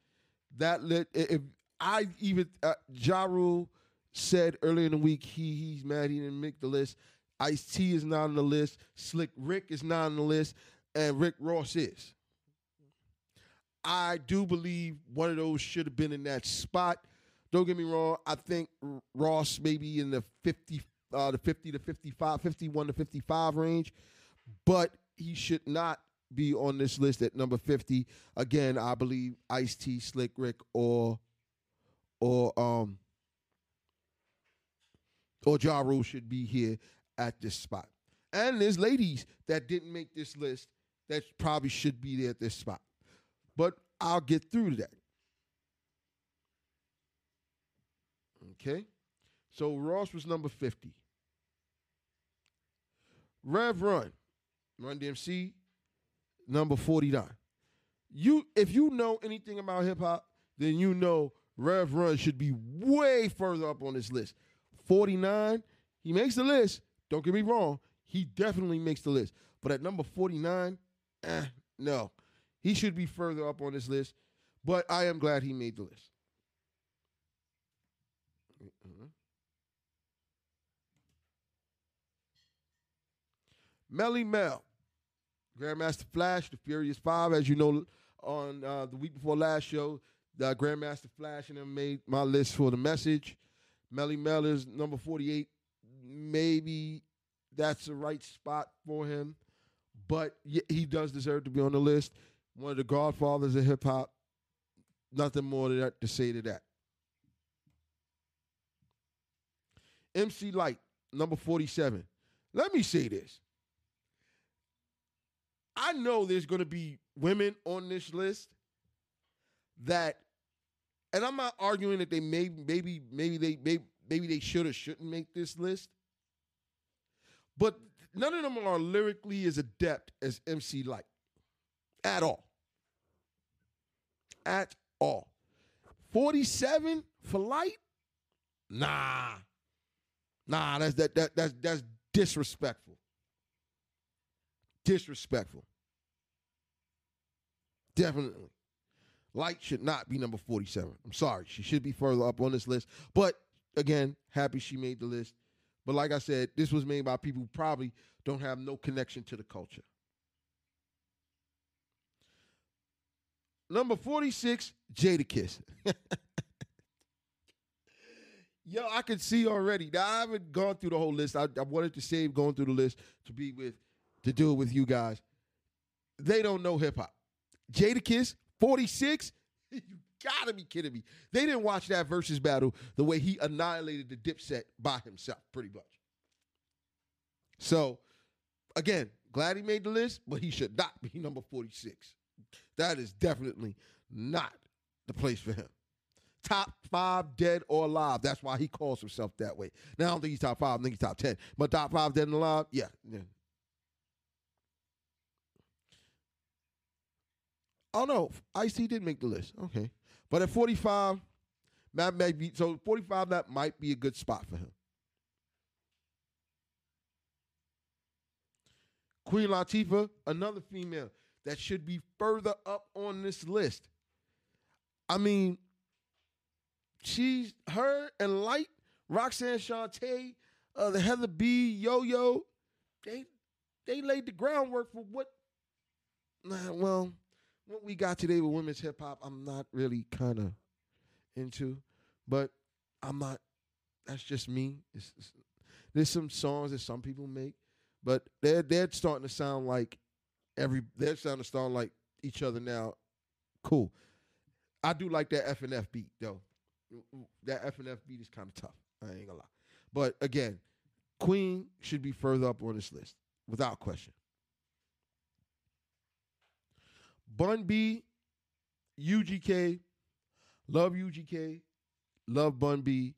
That lit if I even uh, Ja Rule said earlier in the week he he's mad he didn't make the list. Ice T is not on the list. Slick Rick is not on the list, and Rick Ross is. I do believe one of those should have been in that spot. Don't get me wrong. I think Ross maybe in the 50, uh, the 50 to 55, 51 to 55 range, but he should not be on this list at number 50. Again, I believe Ice T, Slick Rick, or or um or Ja Rule should be here at this spot. And there's ladies that didn't make this list that probably should be there at this spot but I'll get through to that. Okay? So Ross was number 50. Rev Run, Run DMC, number 49. You if you know anything about hip hop, then you know Rev Run should be way further up on this list. 49, he makes the list. Don't get me wrong, he definitely makes the list. But at number 49, eh, no. He should be further up on this list, but I am glad he made the list. Melle Mel, Grandmaster Flash, the Furious Five, as you know, on uh, the week before last show, the Grandmaster Flash and them made my list for the message. Melle Mel is number 48. Maybe that's the right spot for him, but he does deserve to be on the list one of the godfathers of hip hop. Nothing more to, that, to say to that. MC Lyte, number 47. Let me say this. I know there's going to be women on this list that, and I'm not arguing that they may, maybe, maybe they, maybe, maybe they should or shouldn't make this list, but none of them are lyrically as adept as MC Lyte at all. At all. 47 for Lyte? Nah. Nah, that's that, that that's that's disrespectful. Disrespectful. Definitely. Lyte should not be number 47. I'm sorry. She should be further up on this list. But again, happy she made the list. But like I said, this was made by people who probably don't have no connection to the culture. Number 46, Jada Jadakiss. <laughs> Yo, I can see already. Now I haven't gone through the whole list. I, I, wanted to save going through the list to be with to do it with you guys. They don't know hip hop. Jadakiss, 46. <laughs> you gotta be kidding me. They didn't watch that Verzuz battle the way he annihilated the dipset by himself, pretty much. So, again, glad he made the list, but he should not be <laughs> number 46. That is definitely not the place for him. Top five, dead or alive. That's why he calls himself that way. Now I don't think he's top five. I think he's top ten. But top five, dead and alive, yeah. yeah. Oh no, Ice T did make the list. Okay, but at forty five, that may be so. Forty five, that might be a good spot for him. Queen Latifah, another female that should be further up on this list. I mean, she's her and Lyte, Roxanne Shante, uh, the Heather B, Yo Yo, they they laid the groundwork for what. Nah, well, what we got today with women's hip hop, I'm not really kind of into, but I'm not. That's just me. It's, it's, there's some songs that some people make, but they're they're starting to sound like every. They're starting to sound like each other now. Cool. I do like that F and F beat though. That F and F beat is kind of tough. I ain't gonna lie. But again, Queen should be further up on this list without question. Bun B, UGK, love UGK, love Bun B.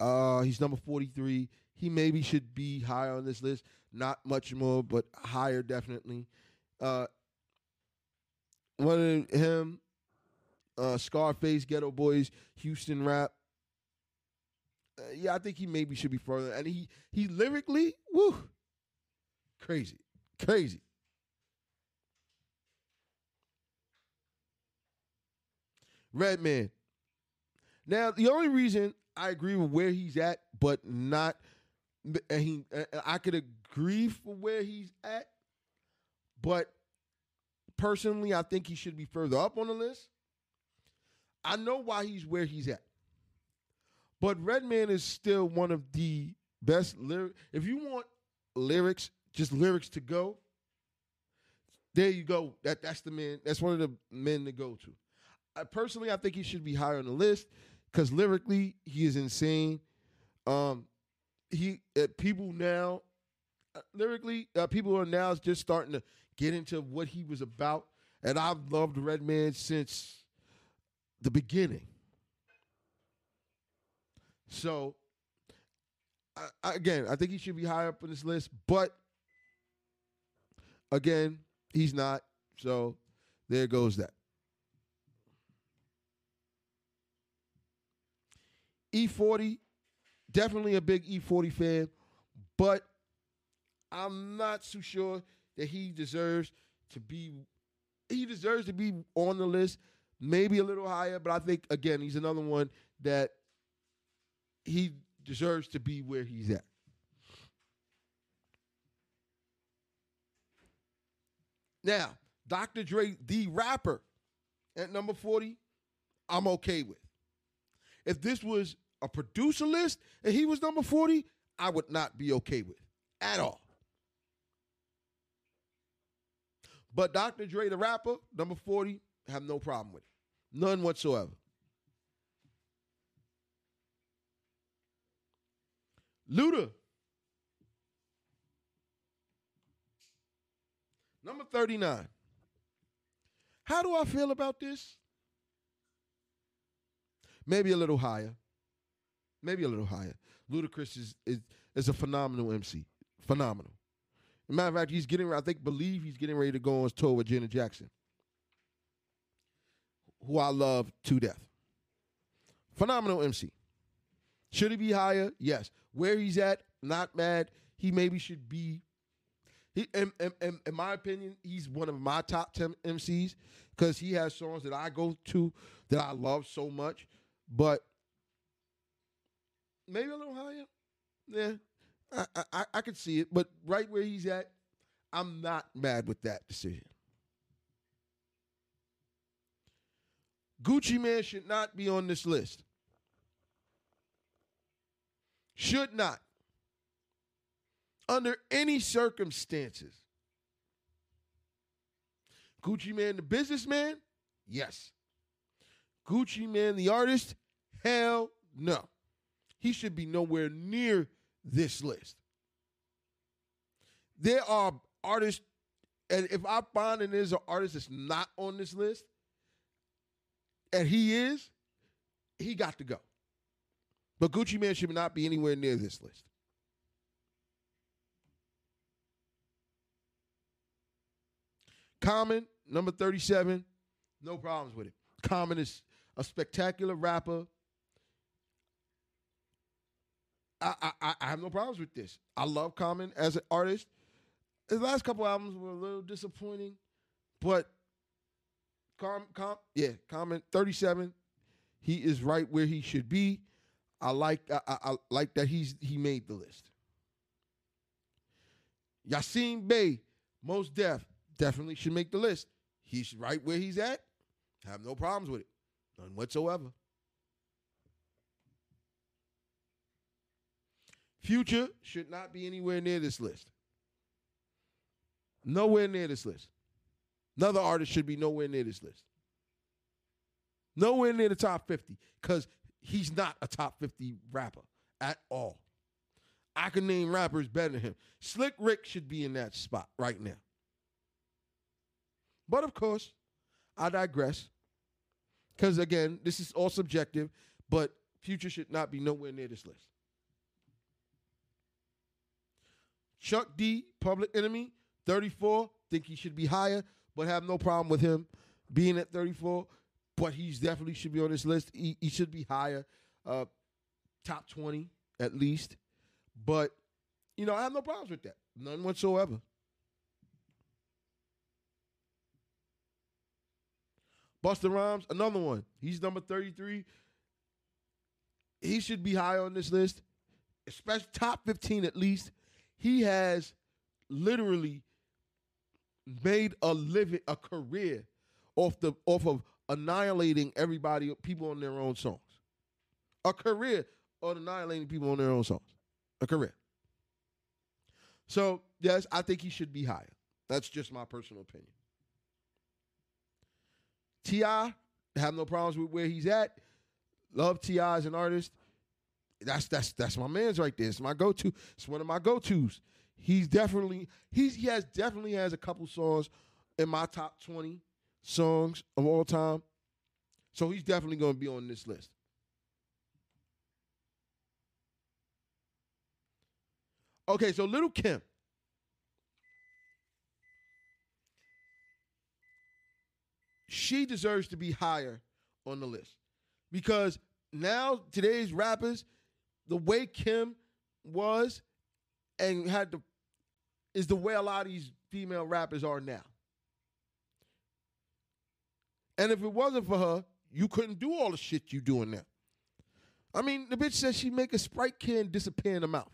Uh, he's number 43. He maybe should be higher on this list. Not much more, but higher definitely. Uh, one of him, uh, Scarface, Geto Boys, Houston rap. Uh, yeah, I think he maybe should be further. And he he lyrically, woo, crazy, crazy. Redman. Now, the only reason I agree with where he's at, but not, and he, I could agree for where he's at, but personally, I think he should be further up on the list. I know why he's where he's at, but Redman is still one of the best lyric. If you want lyrics, just lyrics to go, there you go. That that's the man. That's one of the men to go to. I, personally, I think he should be higher on the list because lyrically he is insane. Um, he uh, people now uh, lyrically uh, people are now just starting to get into what he was about, and I've loved Redman since the beginning. So, I, I, again, I think he should be higher up on this list, but again, he's not. So, there goes that. E40, definitely a big E40 fan, but I'm not so sure that he deserves to be he deserves to be on the list, maybe a little higher, but I think again, he's another one that he deserves to be where he's at. Now, Dr. Dre, the rapper, at number 40, I'm okay with. If this was a producer list and he was number 40, I would not be okay with at all. But Dr. Dre, the rapper, number 40, have no problem with it. None whatsoever. Luda. Number 39. How do I feel about this? Maybe a little higher. Maybe a little higher. Ludacris is is, is a phenomenal MC. Phenomenal. Matter of fact, he's getting I think believe he's getting ready to go on tour with Janet Jackson. Who I love to death. Phenomenal MC. Should he be higher? Yes. Where he's at, not mad. He maybe should be. He, in, in, in my opinion, he's one of my top 10 MCs because he has songs that I go to that I love so much but maybe a little higher. Yeah, I, I I could see it, but right where he's at, I'm not mad with that decision. Gucci Mane should not be on this list. Should not. Under any circumstances. Gucci Mane, the businessman? Yes. Gucci Mane, the artist? Hell no. He should be nowhere near this list. There are artists, and if I find that there's an artist that's not on this list, and he is, he got to go. But Gucci Mane should not be anywhere near this list. Common, number 37, no problems with it. Common is a spectacular rapper. I, I, I have no problems with this. I love Common as an artist. His last couple albums were a little disappointing, but Com, Com, yeah, Common 37, he is right where he should be. I like I, I, I like that he's he made the list. Yasin Bey, Mos Def, definitely should make the list. He's right where he's at. Have no problems with it. None whatsoever. Future should not be anywhere near this list. Nowhere near this list. Another artist should be nowhere near this list. Nowhere near the top 50 because he's not a top 50 rapper at all. I can name rappers better than him. Slick Rick should be in that spot right now. But of course, I digress. Because again, this is all subjective, but Future should not be nowhere near this list. Chuck D, Public Enemy, 34. Think he should be higher, but have no problem with him being at 34. But he definitely should be on this list. He, he should be higher, uh, top 20 at least. But, you know, I have no problems with that. None whatsoever. Busta Rhymes, another one. He's number 33. He should be high on this list, especially top 15 at least. He has literally made a living, a career off the off of annihilating everybody, people on their own songs. A career on annihilating people on their own songs. A career. So yes, I think he should be higher. That's just my personal opinion. T.I., have no problems with where he's at. Love T.I. as an artist. That's that's that's my man's right there. It's my go-to. It's one of my go-tos. He's definitely he's he has definitely has a couple songs in my top 20 songs of all time. So he's definitely going to be on this list. Okay, so Little Kim. She deserves to be higher on the list because now today's rappers, the way Kim was and had to is the way a lot of these female rappers are now. And if it wasn't for her, you couldn't do all the shit you doing now. I mean, the bitch says she make a Sprite can disappear in the mouth.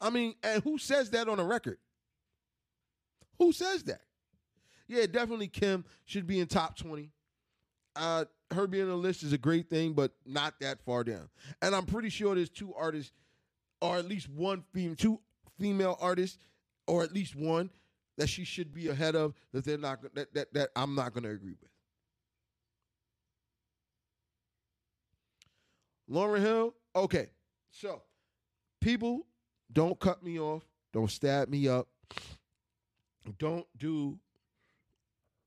I mean, and who says that on a record? Who says that? Yeah, definitely Kim should be in top 20. Uh, her being on the list is a great thing, but not that far down. And I'm pretty sure there's two artists, or at least one female, two female artists, or at least one that she should be ahead of that they're not that that, that I'm not going to agree with. Lauryn Hill, okay. So, people don't cut me off, don't stab me up. Don't do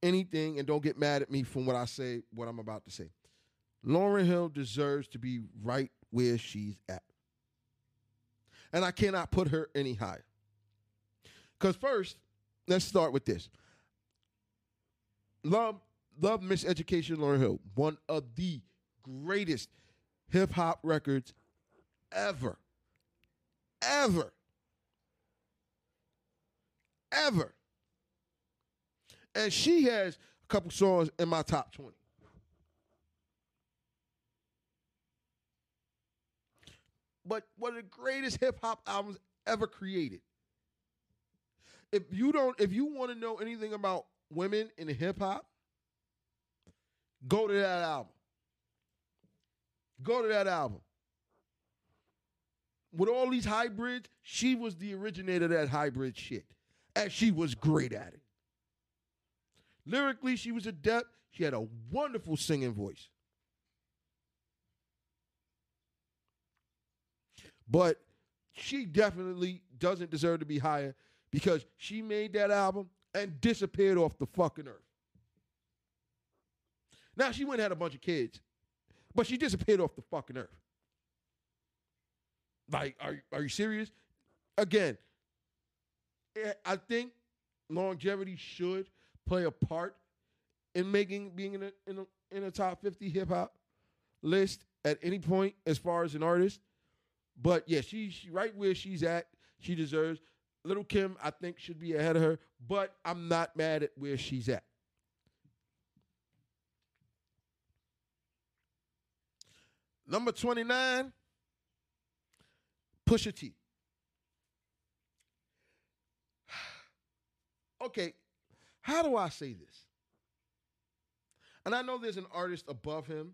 anything and don't get mad at me from what I say, what I'm about to say. Lauryn Hill deserves to be right where she's at. And I cannot put her any higher. Because first, let's start with this. Love, love Miseducation Lauryn Hill, one of the greatest hip hop records ever. Ever. Ever. And she has a couple songs in my top 20. But one of the greatest hip hop albums ever created. If you don't, if you want to know anything about women in hip hop, go to that album. Go to that album. With all these hybrids, she was the originator of that hybrid shit. and she was great at it. Lyrically, she was adept. She had a wonderful singing voice. But she definitely doesn't deserve to be higher because she made that album and disappeared off the fucking earth. Now she went and had a bunch of kids, but she disappeared off the fucking earth. Like, are are you serious? Again, I think longevity should play a part in making being in a in a, in a top fifty hip hop list at any point as far as an artist. But yeah, she's she, right where she's at. She deserves. Little Kim, I think, should be ahead of her, but I'm not mad at where she's at. Number 29, Pusha T. <sighs> okay, how do I say this? And I know there's an artist above him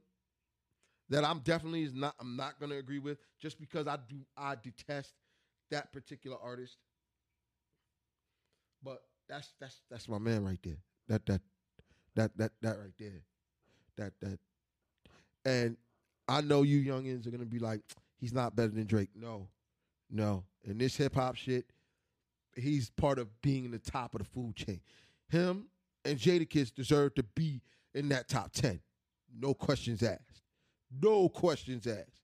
that I'm definitely is not I'm not gonna agree with just because I do I detest that particular artist. But that's that's that's my man right there. That that that that that right there. That that and I know you youngins are gonna be like, he's not better than Drake. No, no. In this hip hop shit, he's part of being in the top of the food chain. Him and Jadakiss deserve to be in that top 10. No questions asked. No questions asked.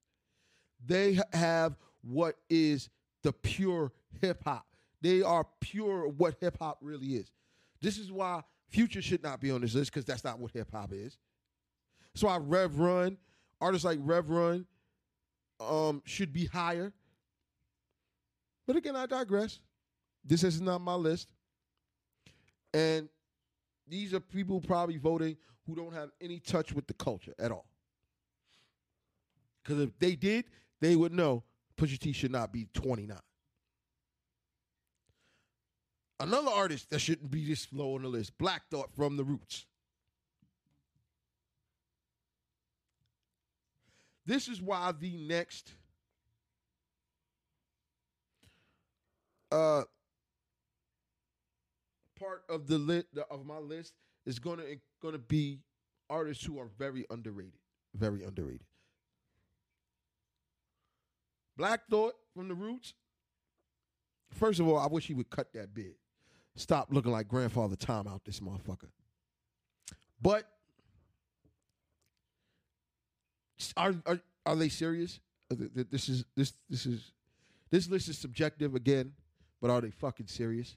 They have what is the pure hip hop. They are pure what hip hop really is. This is why Future should not be on this list because that's not what hip hop is. That's why Rev Run, artists like Rev Run, um, should be higher. But again, I digress. This is not my list. And these are people probably voting who don't have any touch with the culture at all. Because if they did, they would know Pusha T should not be 29. Another artist that shouldn't be this low on the list, Black Thought from the Roots. This is why the next uh part of the lit of my list is gonna gonna be artists who are very underrated, very underrated. Black Thought from the Roots. First of all, I wish he would cut that bit. Stop looking like grandfather Tom out this motherfucker. But are are are they serious? Uh, this is this this is this list is subjective again, but are they fucking serious?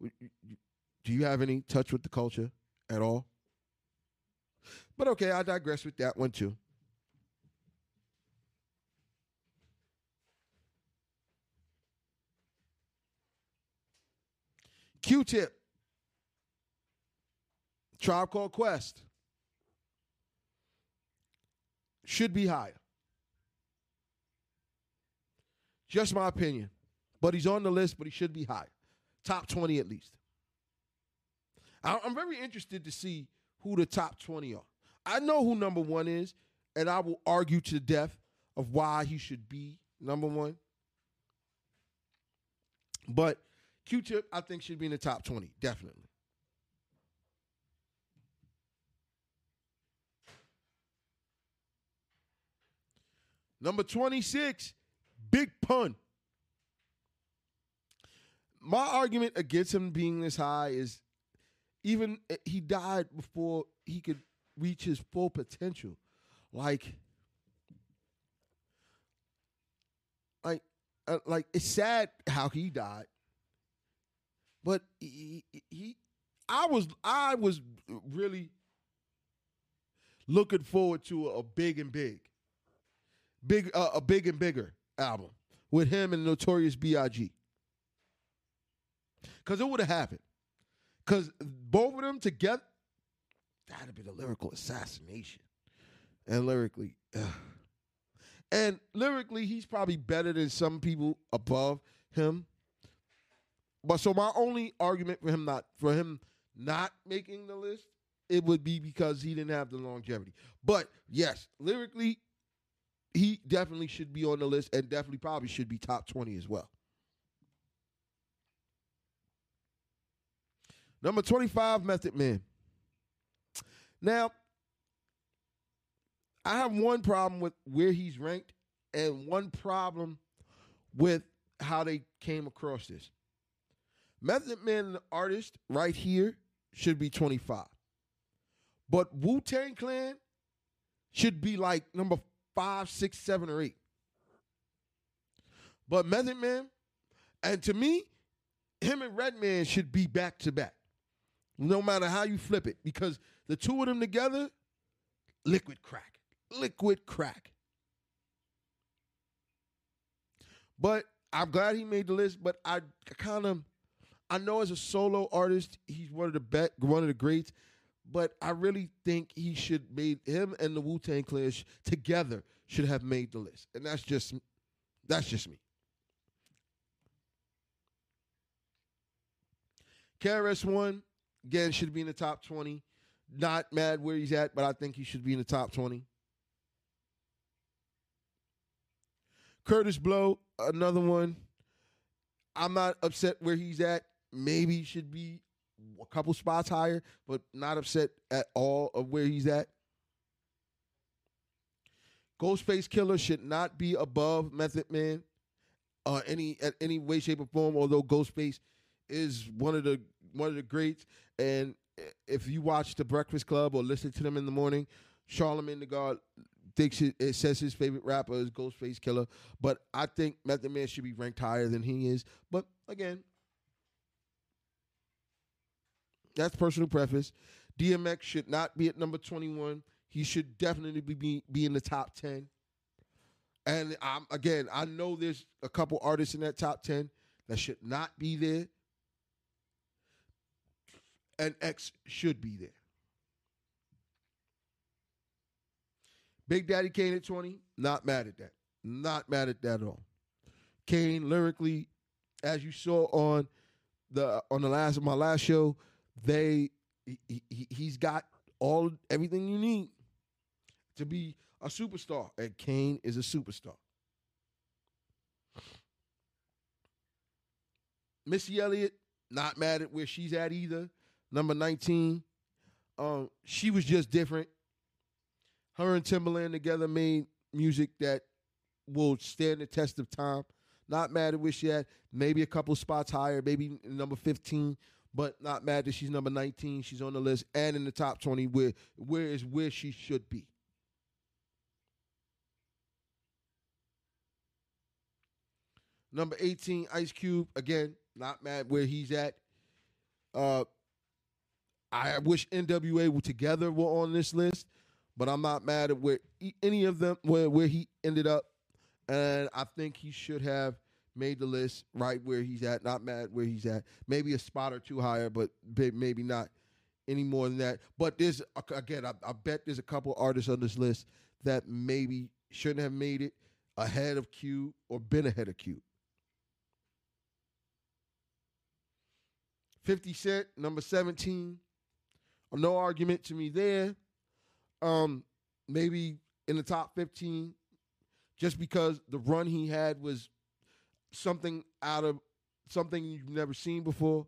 Do you have any touch with the culture at all? But okay, I digress with that one too. Q-Tip. Tribe Called Quest. Should be higher. Just my opinion. But he's on the list, but he should be higher. Top 20 at least. I'm very interested to see who the top 20 are. I know who number one is, and I will argue to the death of why he should be number one. But Q-Tip, I think, should be in the top 20, definitely. Number 26, Big Pun. My argument against him being this high is even eh, he died before he could reach his full potential. Like, like, uh, like it's sad how he died, but he, he, I was, I was really looking forward to a, big and big, big, uh, a big and bigger album with him and Notorious B.I.G. Because it would have happened. Because both of them together, that'd have been a lyrical assassination. And lyrically, ugh. and lyrically, he's probably better than some people above him. But so my only argument for him not for him not making the list, it would be because he didn't have the longevity. But yes, lyrically, he definitely should be on the list and definitely probably should be top 20 as well. Number 25, Method Man. Now, I have one problem with where he's ranked and one problem with how they came across this. Method Man, the artist, right here, should be 25. But Wu Tang Clan should be like number five, six, seven, or eight. But Method Man, and to me, him and Redman should be back to back. No matter how you flip it, because the two of them together, liquid crack. Liquid crack. But I'm glad he made the list, but I kind of I know as a solo artist, he's one of the best, one of the greats, but I really think he should made him and the Wu Tang Clan together should have made the list, and that's just that's just me. KRS One again should be in the top twenty. Not mad where he's at, but I think he should be in the top twenty. Kurtis Blow, another one. I'm not upset where he's at. Maybe he should be a couple spots higher, but not upset at all of where he's at. Ghostface Killah should not be above Method Man, uh, any at any way, shape, or form. Although Ghostface is one of the one of the greats, and if you watch The Breakfast Club or listen to them in the morning, Charlemagne the God thinks it, it, says his favorite rapper is Ghostface Killah, but I think Method Man should be ranked higher than he is. But again, that's personal preference. DMX should not be at number 21. He should definitely be be in the top 10. And I'm, again, I know there's a couple artists in that top 10 that should not be there. And X should be there. Big Daddy Kane at 20, not mad at that. Not mad at that at all. Kane lyrically, as you saw on the on the last my last show, they he, he, he's got all everything you need to be a superstar, and Kane is a superstar. Missy Elliott, not mad at where she's at either. Number 19. Um, she was just different. Her and Timbaland together made music that will stand the test of time. Not mad at where she at. Maybe a couple spots higher, maybe number 15 but not mad that she's number 19. She's on the list and in the top 20 where where is where she should be. Number 18, Ice Cube. Again, not mad where he's at. Uh I wish NWA were together were on this list, but I'm not mad at where any of them where, where he ended up. And I think he should have made the list right where he's at, not mad where he's at. Maybe a spot or two higher, but maybe not any more than that. But there's again, I, I bet there's a couple artists on this list that maybe shouldn't have made it ahead of Q or been ahead of Q. 50 Cent, number 17. No argument to me there. Um, maybe in the top 15, just because the run he had was something out of something you've never seen before.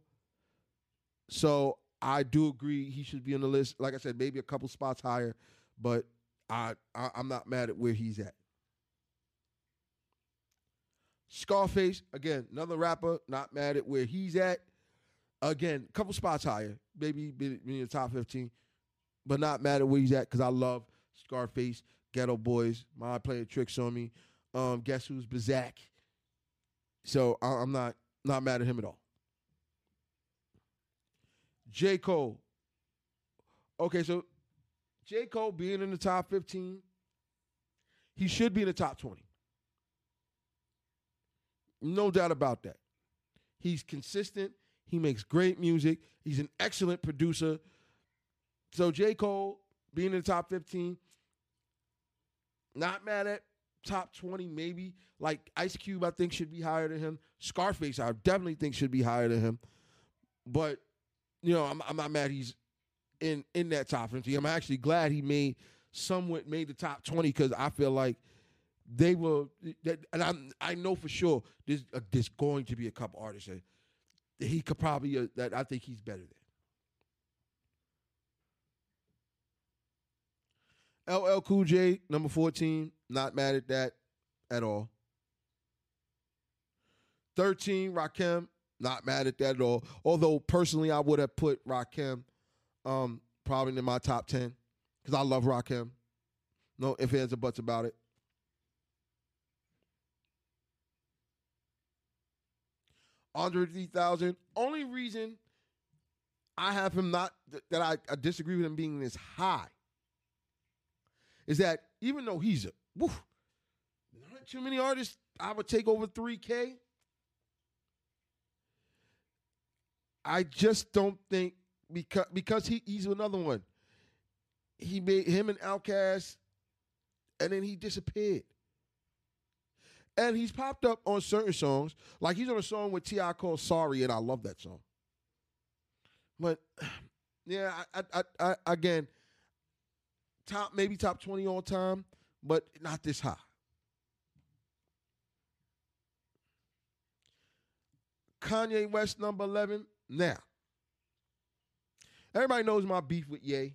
So I do agree he should be on the list. Like I said, maybe a couple spots higher, but I, I I'm not mad at where he's at. Scarface, again, another rapper, not mad at where he's at. Again, couple spots higher, maybe be in the top 15, but not at where he's at because I love Scarface, Geto Boys, My Playing Tricks on Me. Um, guess who's Bazak? So I'm not not mad at him at all. J. Cole. Okay, so J. Cole being in the top 15, he should be in the top 20. No doubt about that. He's consistent. He makes great music. He's an excellent producer. So J. Cole being in the top 15, not mad at top 20, maybe. Like Ice Cube, I think should be higher than him. Scarface, I definitely think should be higher than him. But, you know, I'm, I'm not mad he's in in that top 50. I'm actually glad he made somewhat made the top 20 because I feel like they will, and I'm, I know for sure there's, uh, there's going to be a couple artists that, that he could probably uh, that I think he's better than. LL Cool J, number 14, not mad at that at all. 13, Rakim, not mad at that at all. Although personally, I would have put Rakim um, probably in my top 10 because I love Rakim. No if he has a buts about it. Andre 3000. Only reason I have him not, that I, I disagree with him being this high is that even though he's a, woo, not too many artists I would take over 3K. I just don't think because because he, he's another one. He made him an outcast and then he disappeared. And he's popped up on certain songs, like he's on a song with T.I. called "Sorry," and I love that song. But <sighs> yeah, I, I, I, again, top maybe top twenty all time, but not this high. Kanye West number 11. Now, everybody knows my beef with Ye.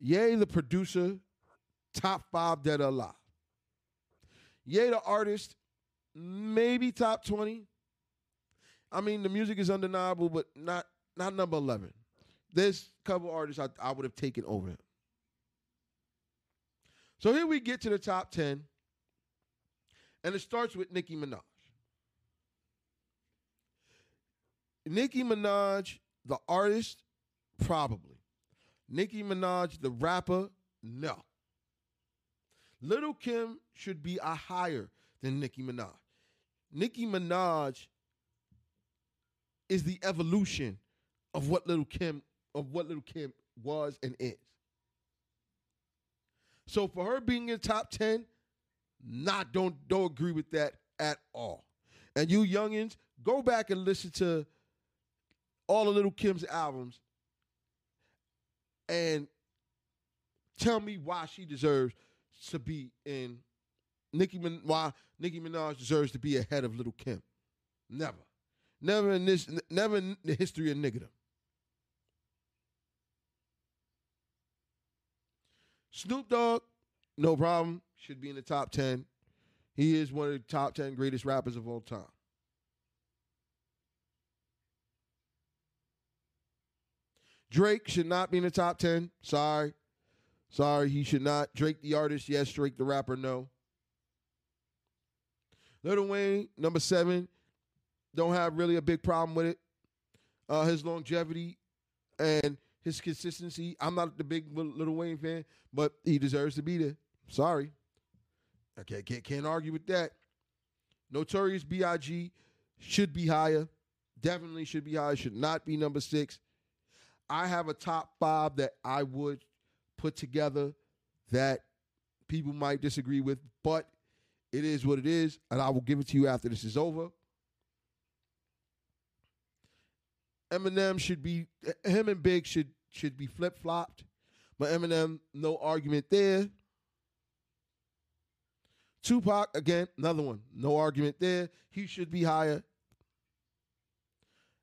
Ye, the producer, top five dead or alive. The artist, maybe top 20. I mean, the music is undeniable, but not not number 11. There's a couple artists I, I would have taken over him. So here we get to the top 10, and it starts with Nicki Minaj. Nicki Minaj, the artist, probably. Nicki Minaj, the rapper, no. Little Kim should be a higher than Nicki Minaj. Nicki Minaj is the evolution of what Little Kim of what Little Kim was and is. So for her being in top 10, not don't don't agree with that at all. And you youngins, go back and listen to all of Little Kim's albums and tell me why she deserves to be in Nicki Min- why Nicki Minaj deserves to be ahead of Little Kim. Never. Never in this never in the history of niggerdom. Snoop Dogg, no problem. Should be in the top 10. He is one of the top 10 greatest rappers of all time. Drake should not be in the top 10. Sorry. Sorry, he should not. Drake the artist, yes. Drake the rapper, no. Little Wayne, number seven, don't have really a big problem with it. Uh, his longevity and his consistency. I'm not the big Little Wayne fan, but he deserves to be there. Sorry. I can't, can't, can't argue with that. Notorious B.I.G. should be higher. Definitely should be higher. Should not be number six. I have a top five that I would put together that people might disagree with, but it is what it is, and I will give it to you after this is over. Eminem should be him and Big should should be flip flopped, but Eminem no argument there. Tupac again, another one, no argument there. He should be higher.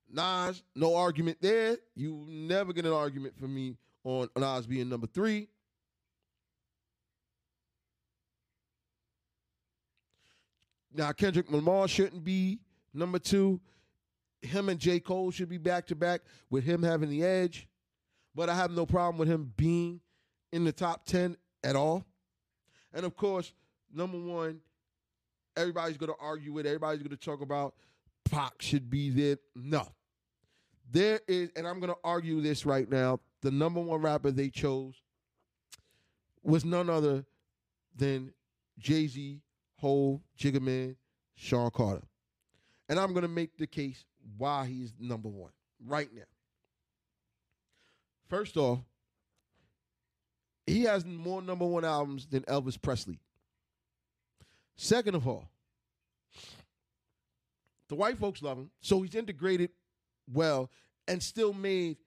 Nas, no argument there. You never get an argument from me on Nas being number three. Now Kendrick Lamar shouldn't be number two. Him and J. Cole should be back to back with him having the edge. But I have no problem with him being in the top 10 at all. And of course, number one, everybody's to argue with, everybody's to talk about Pac should be there. No. There is, and I'm to argue this right now the number one rapper they chose was none other than Jay Z, Hov, Jigga Man, Sean Carter. And I'm going to make the case why he's number one right now. First off, he has more number one albums than Elvis Presley. Second of all, the white folks love him, so he's integrated well and still made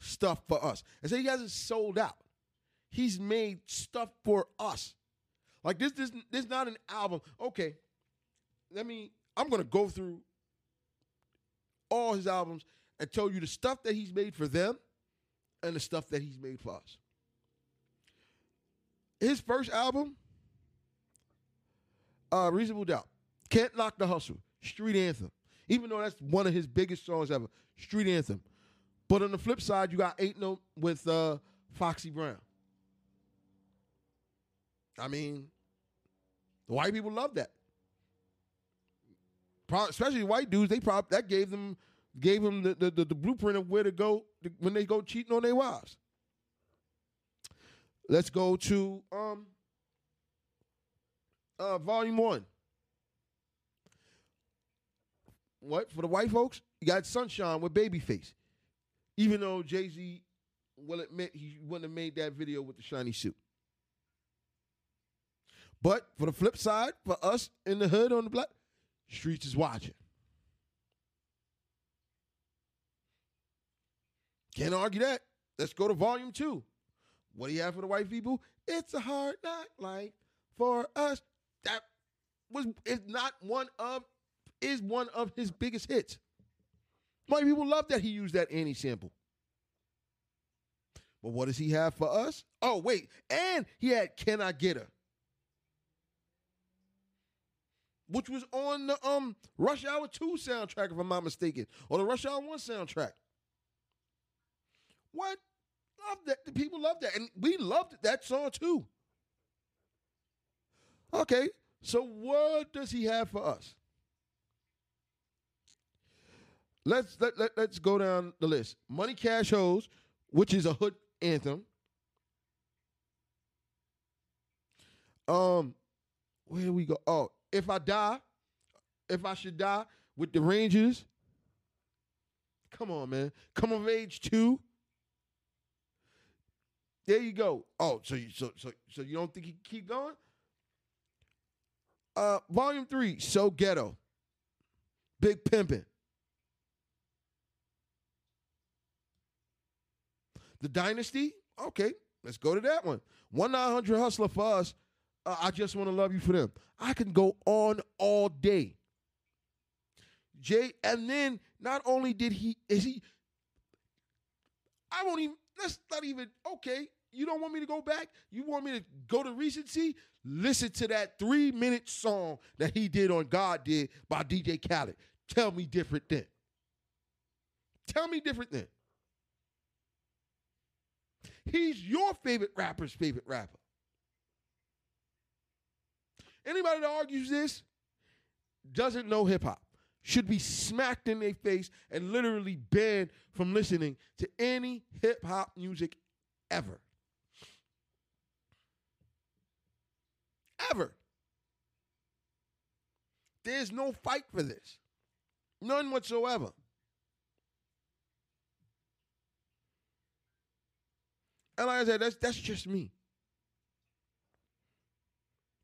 stuff for us. And so he hasn't sold out. He's made stuff for us. Like this, this, this is not an album. Okay, let me. I'm gonna go through all his albums and tell you the stuff that he's made for them and the stuff that he's made for us. his first album, uh, Reasonable Doubt, Can't Knock the Hustle, Street Anthem. Even though that's one of his biggest songs ever, Street Anthem. But on the flip side, you got Ain't No with uh, Foxy Brown. I mean, the white people love that. Pro- especially white dudes, they probably that gave them gave them the, the, the, the blueprint of where to go to, when they go cheating on their wives. Let's go to um uh volume one. What for the white folks? You got Sunshine with Babyface. Even though Jay Z will admit he wouldn't have made that video with the shiny suit. But for the flip side, for us in the hood on the block, streets is watching. Can't argue that. Let's go to volume two. What do you have for the white people? It's a hard knock life for us. That was is not one of is one of his biggest hits. White people love that he used that Annie sample. But what does he have for us? Oh, wait. And he had Can I Get Her? Which was on the um Rush Hour 2 soundtrack, if I'm not mistaken, or the Rush Hour 1 soundtrack. What? Love that. The people love that. And we loved that song too. Okay, so what does he have for us? Let's let, let, let's go down the list. Money Cash Hoes, which is a hood anthem. Um, where do we go? Oh, if I die, if I should die with the Rangers. Come on, man. Come of age two. There you go. Oh, so you so so so you don't think he keep going? Uh, volume three, so ghetto. Big pimpin'. The Dynasty, okay, let's go to that one. One nine hundred hustler for us. Uh, I just want to love you for them. I can go on all day. Jay, and then not only did he is he. I won't even. Let's not even. Okay, you don't want me to go back. You want me to go to recency. Listen to that three minute song that he did on God did by DJ Khaled. Tell me different then. Tell me different then. He's your favorite rapper's favorite rapper. Anybody that argues this doesn't know hip hop, should be smacked in their face and literally banned from listening to any hip hop music ever. Ever. There's no fight for this. None whatsoever. And like I said, that's that's just me.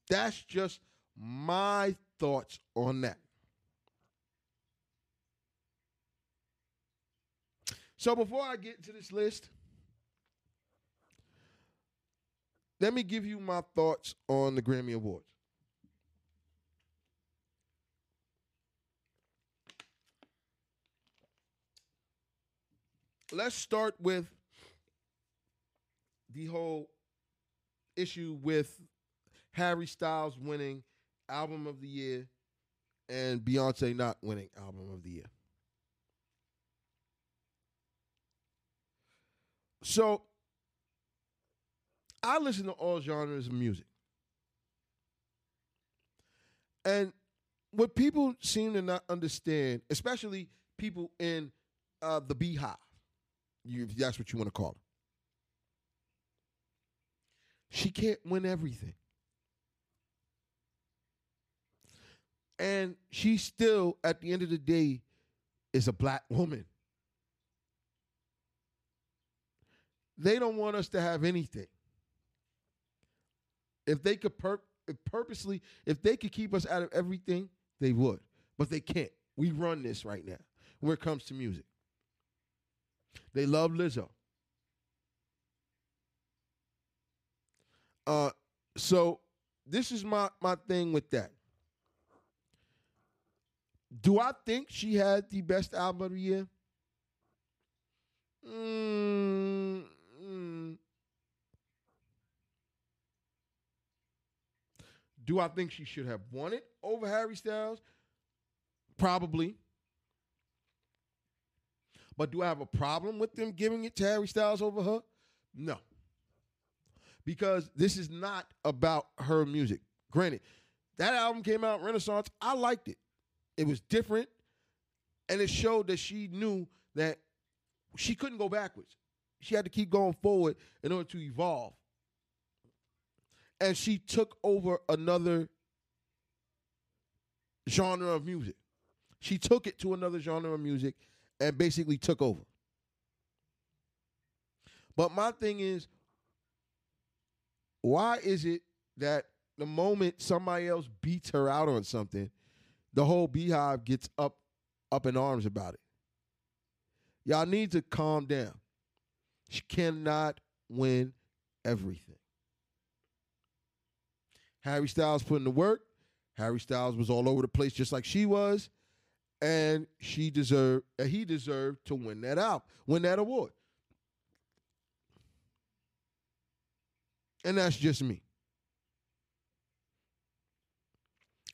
That's just my thoughts on that. So before I get to this list, let me give you my thoughts on the Grammy Awards. Let's start with the whole issue with Harry Styles winning album of the year and Beyonce not winning album of the year. So I listen to all genres of music. And what people seem to not understand, especially people in uh, the BeyHive, if that's what you want to call it, she can't win everything. And she still, at the end of the day, is a black woman. They don't want us to have anything. If they could pur- if purposely, if they could keep us out of everything, they would. But they can't. We run this right now when it comes to music. They love Lizzo. Uh, so this is my my thing with that. Do I think she had the best album of the year? Mm. Do I think she should have won it over Harry Styles? Probably. But do I have a problem with them giving it to Harry Styles over her? No. Because this is not about her music. Granted, that album came out, Renaissance. I liked it. It was different. And it showed that she knew that she couldn't go backwards. She had to keep going forward in order to evolve. And she took over another genre of music. She took it to another genre of music and basically took over. But my thing is, why is it that the moment somebody else beats her out on something, the whole BeyHive gets up up in arms about it? Y'all need to calm down. She cannot win everything. Harry Styles put in the work. Harry Styles was all over the place just like she was and she deserved he deserved to win that out, win that award. And that's just me.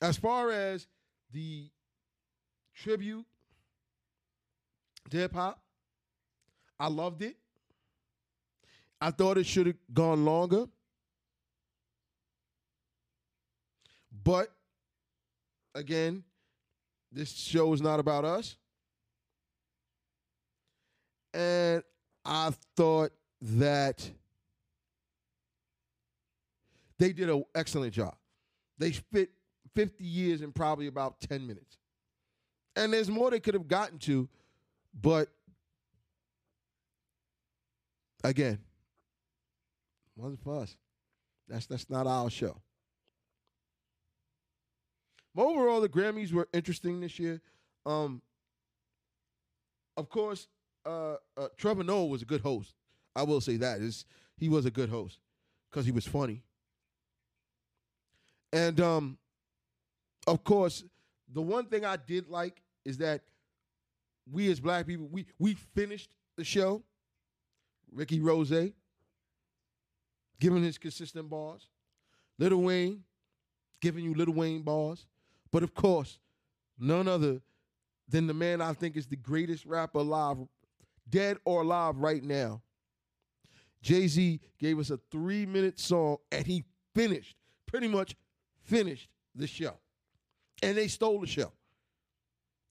As far as the tribute to hip hop, I loved it. I thought it should have gone longer. But again, this show is not about us. And I thought that they did an excellent job. They fit 50 years in probably about 10 minutes. And there's more they could have gotten to, but again, wasn't for us. That's that's not our show. Overall, the Grammys were interesting this year. Um, of course, uh, uh, Trevor Noah was a good host. I will say that is he was a good host because he was funny. And um, of course, the one thing I did like is that we as black people we we finished the show. Ricky Ross giving his consistent bars. Little Wayne giving you Little Wayne bars. But of course, none other than the man I think is the greatest rapper alive, dead or alive right now. Jay Z gave us a three minute song and he finished, pretty much finished the show. And they stole the show.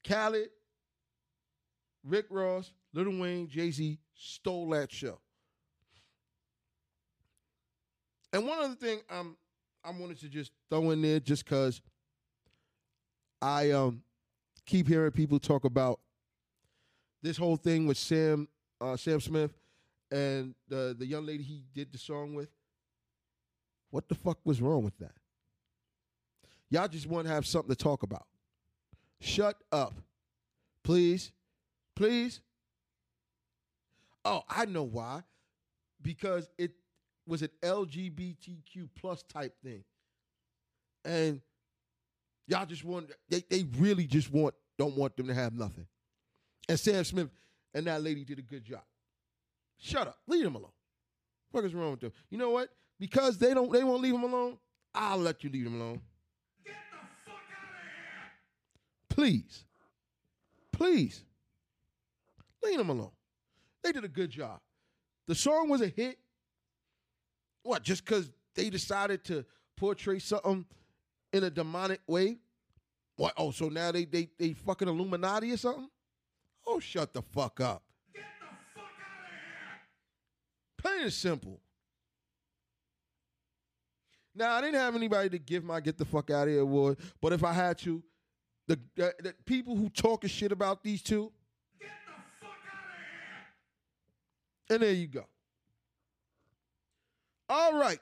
Khaled, Rick Ross, Lil Wayne, Jay Z stole that show. And one other thing I'm I wanted to just throw in there just because I um keep hearing people talk about this whole thing with Sam uh, Sam Smith and the the young lady he did the song with. What the fuck was wrong with that? Y'all just want to have something to talk about. Shut up. Please. Please. Oh, I know why. Because it was an LGBTQ plus type thing. And Y'all just want they they really just want don't want them to have nothing. And Sam Smith and that lady did a good job. Shut up. Leave them alone. What is wrong with them? You know what? Because they don't they won't leave them alone, I'll let you leave them alone. Please. Please. Leave them alone. They did a good job. The song was a hit. What, just because they decided to portray something in a demonic way? What? Oh, so now they they they fucking Illuminati or something? Oh, shut the fuck up. Get the fuck out of here. Plain and simple. Now I didn't have anybody to give my "Get the fuck out of here" award, but if I had to, the, the, the people who talking shit about these two, get the fuck out of here. And there you go. All right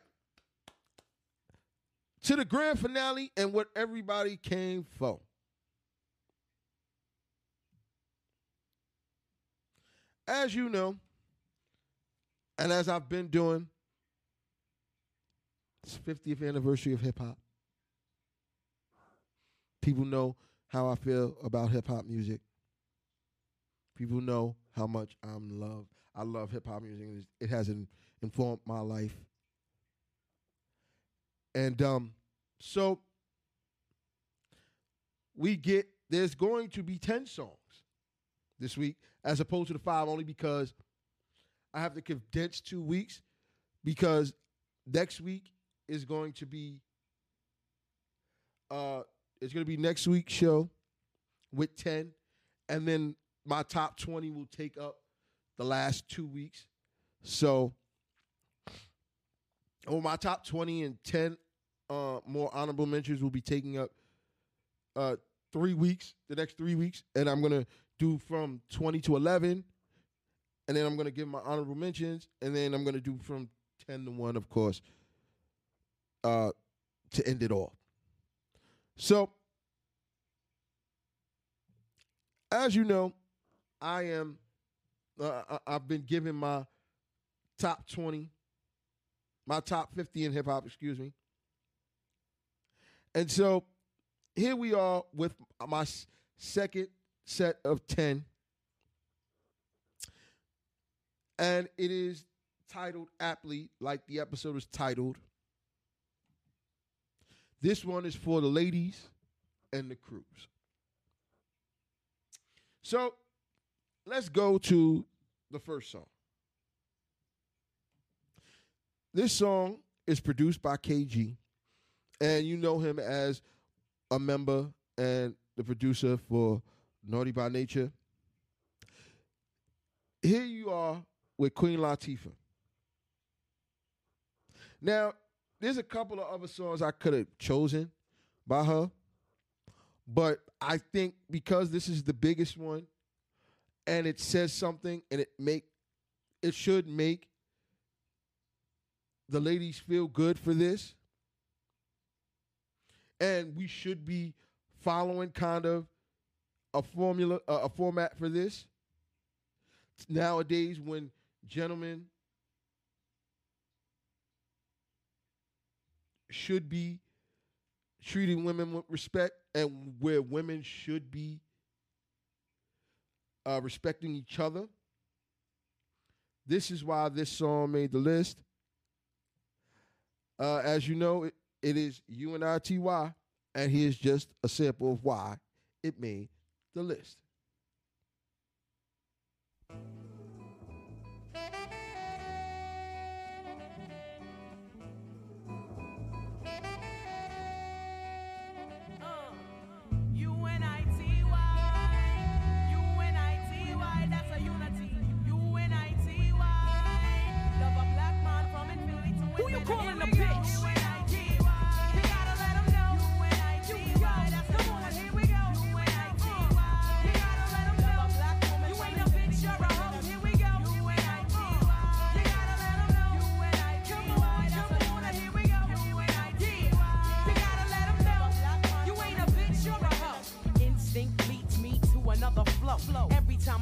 to the grand finale and what everybody came for. As you know, and as I've been doing, it's 50th anniversary of hip hop. People know how I feel about hip hop music. People know how much I'm love. I love hip hop music. It has informed my life and um, So we get there's going to be 10 songs this week as opposed to the five only because I have to condense two weeks because next week is going to be uh it's to be next week's show with 10 and then my top 20 will take up the last two weeks. So or my top 20 and 10 uh more honorable mentions will be taking up uh three weeks the next three weeks and i'm gonna do from 20 to 11 and then i'm gonna give my honorable mentions and then i'm gonna do from 10 to 1 of course uh to end it all so as you know i am uh, i've been given my top 20 my top 50 in hip hop, excuse me. And so here we are with my second set of 10. And it is titled aptly, like the episode is titled. This one is for the ladies and the crews. So let's go to the first song. This song is produced by KG, and you know him as a member and the producer for Naughty by Nature. Here you are with Queen Latifah. Now, there's a couple of other songs I could have chosen by her, but I think because this is the biggest one and it says something and it make it should make the ladies feel good for this. And we should be following kind of a formula, uh, a format for this. Nowadays, when gentlemen should be treating women with respect and where women should be uh, respecting each other. This is why this song made the list. Uh, as you know, it, it is UNITY, and here's just a sample of why it made the list.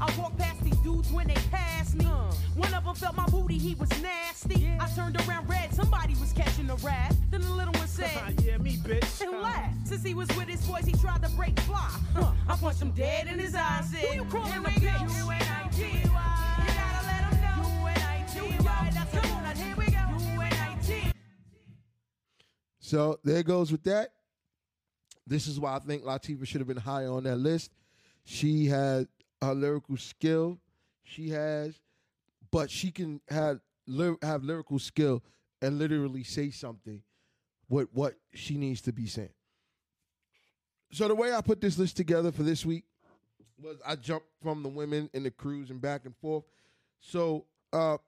I walked past these dudes when they passed me. Uh. One of them felt my booty, he was nasty. I turned around red, somebody was catching a rat. Then the little one said, <laughs> yeah, me, bitch. and laughed. Since he was with his boys, he tried to break fly. Uh. Huh. I punched him dead in his eyes. Said, Who you calling "Here a we go." bitch? You gotta let 'em know. U-N-I-T-Y, that's a unity. Here we go. U-N-I-T-Y. So there goes with that. This is why I think Latifah should have been higher on that list. She had her lyrical skill. She has, but she can have have lyrical skill and literally say something with what she needs to be saying. So the way I put this list together for this week was I jumped from the women and the crews and back and forth. So uh,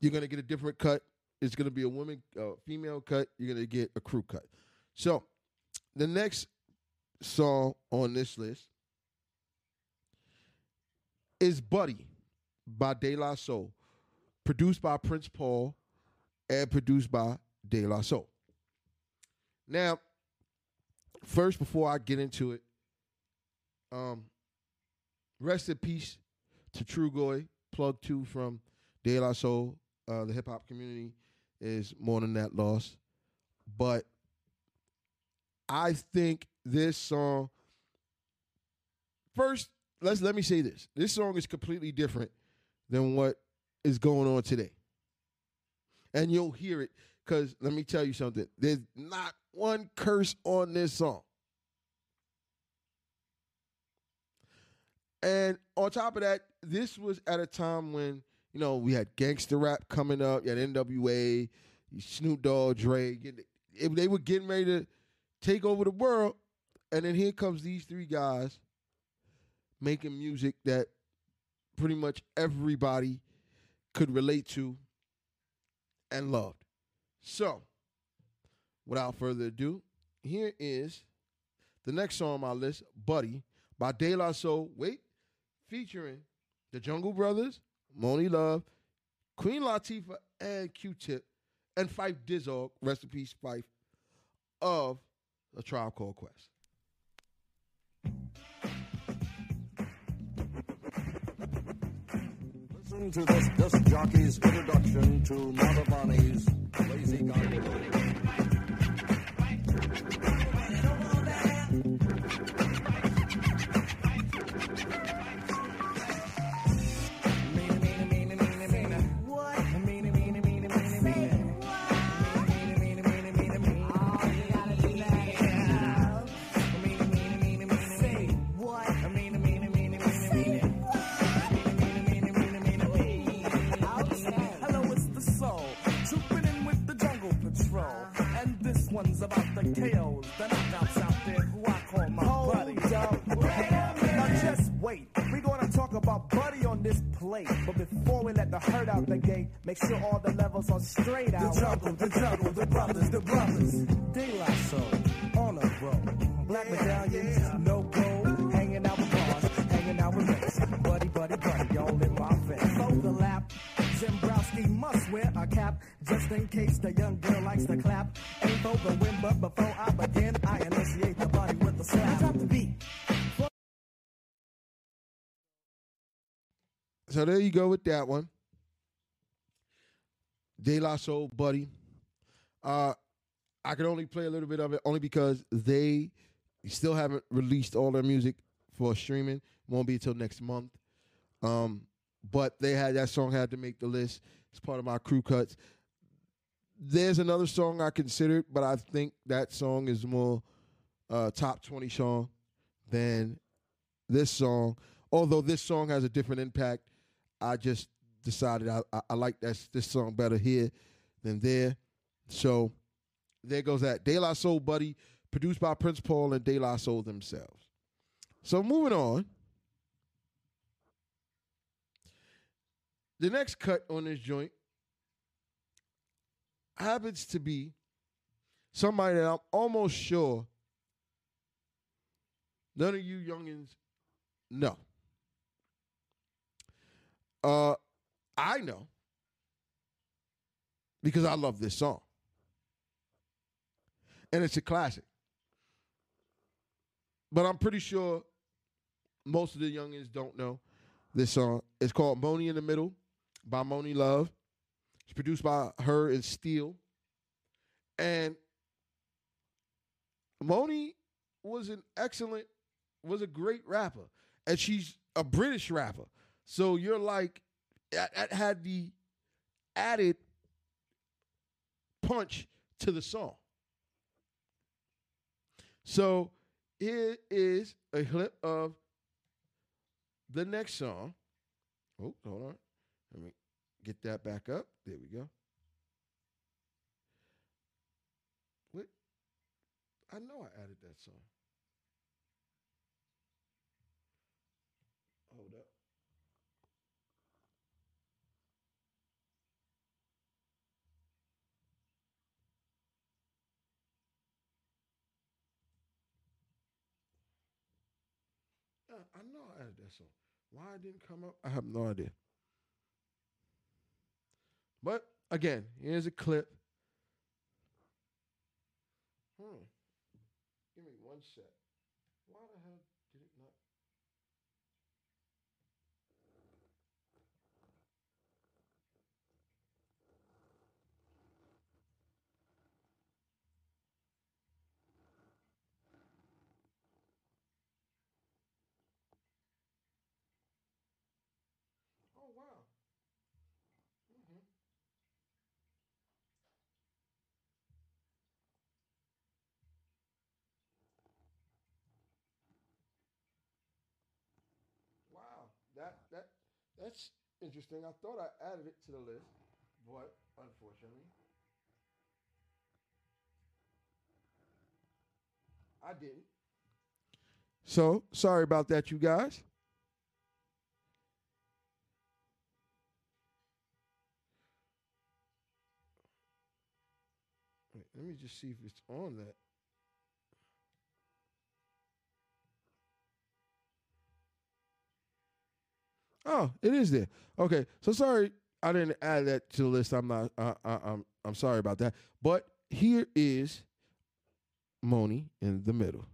you're gonna get a different cut. It's gonna be a woman, uh, female cut. You're gonna get a crew cut. So the next song on this list is "Buddy" by De La Soul, produced by Prince Paul and produced by De La Soul. Now, first, before I get into it, um, rest in peace to Trugoy, plug two from De La Soul, uh, the hip hop community is more than that loss. But I think this song first, let's let me say this. This song is completely different than what is going on today. And you'll hear it because let me tell you something. There's not one curse on this song. And on top of that, this was at a time when, you know, we had gangster rap coming up, you had NWA, Snoop Dogg, Dre. they were getting ready to take over the world, and then here comes these three guys making music that pretty much everybody could relate to and loved. So, without further ado, here is the next song on my list, Buddy, by De La Soul. Wait, featuring the Jungle Brothers, Monie Love, Queen Latifah, and Q-Tip, and Phife Dizzog, rest in peace, Phife, of A Tribe Called Quest. Listen to this disc jockey's introduction to Madhavani's Lazy Gondola. One's about the KOs, the knockouts out there who I call my buddies. Now just wait. We're gonna talk about Buddy on this plate. But before we let the herd out the gate, make sure all the levels are straight out. The jungle, the jungle, the brothers, the brothers. De La Soul, just in case the young girl likes to clap. Ain't win, but before I begin, I initiate the with a slap. Drop the beat. So there you go with that one. De La Soul, buddy. Uh, I could only play a little bit of it only because they still haven't released all their music for streaming. Won't be until next month. Um, but they had that song had to make the list. It's part of my crew cuts. There's another song I considered, but I think that song is more uh, top 20 song than this song. Although this song has a different impact, I just decided I, I, I like that this song better here than there. So there goes that. De La Soul Buddy, produced by Prince Paul and De La Soul themselves. So moving on. The next cut on this joint happens to be somebody that I'm almost sure none of you youngins know. Uh, I know because I love this song, and it's a classic. But I'm pretty sure most of the youngins don't know this song. It's called "Monie in the Middle" by Monie Love. It's produced by her and Steel, and Monie was an excellent, was a great rapper, and she's a British rapper. So you're like, that had the added punch to the song. So here is a clip of the next song. Oh, hold on. Let me get that back up. There we go. What? I know I added that song. Hold up. Uh, I know I added that song. Why it didn't come up, I have no idea. But again, here's a clip. Hmm. Give me one sec. Why the hell did it not? that that that's interesting. I thought I added it to the list, but unfortunately, I didn't. So sorry about that, you guys. Wait, let me just see if it's on that. Oh, it is there. Okay, so sorry I didn't add that to the list. I'm not. Uh, uh, I'm. I'm sorry about that. But here is Monie in the middle.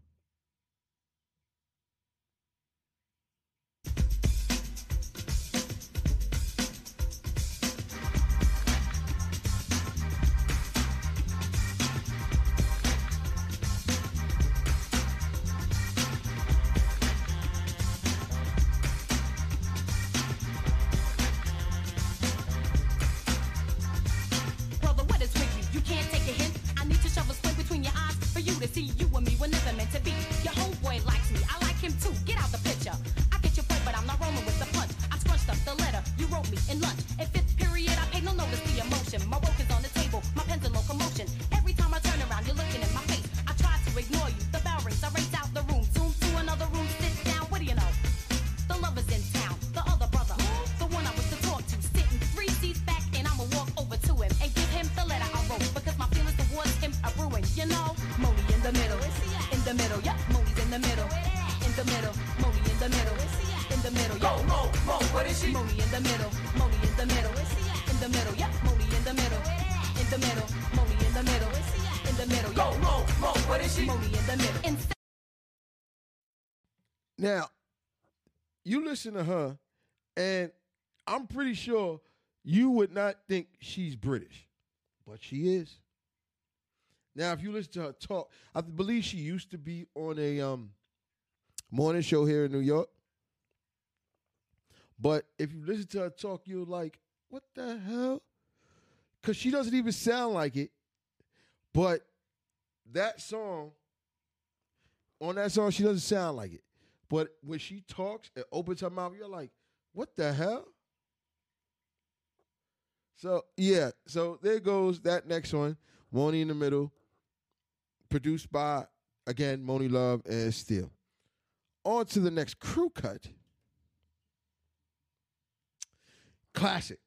Listen to her, and I'm pretty sure you would not think she's British, but she is. Now, if you listen to her talk, I believe she used to be on a um, morning show here in New York. But if you listen to her talk, you're like, what the hell? Because she doesn't even sound like it. But that song, on that song, she doesn't sound like it. But when she talks and opens her mouth, you're like, what the hell? So yeah, so there goes that next one, Monie in the middle, produced by again Monie Love and Steel. On to the next crew cut. Classic.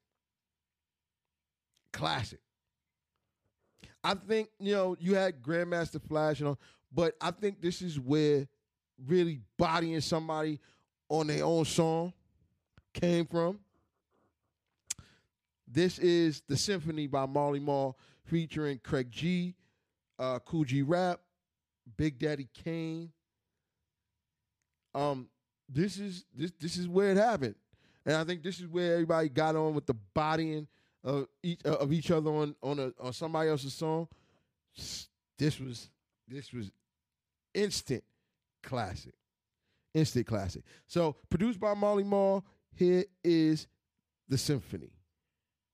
Classic. I think, you know, you had Grandmaster Flash and all, but I think this is where really bodying somebody on their own song came from. This is The Symphony by Marley Marl featuring Craig G, uh, Kool G Rap, Big Daddy Kane. Um, this is this this is where it happened, and I think this is where everybody got on with the bodying of each uh, of each other on on a on somebody else's song. This was this was instant classic, instant classic. So produced by Marley Marl. Here is the symphony.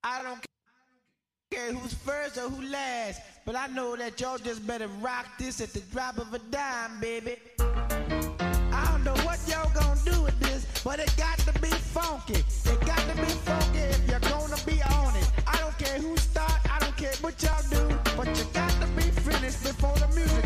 I don't care who's first or who last, but I know that y'all just better rock this at the drop of a dime, baby. I don't know what y'all gonna do with this, but it got to be funky. It got to be funky if you're gonna be on it. I don't care who start, I don't care what y'all do, but you got to be finished before the music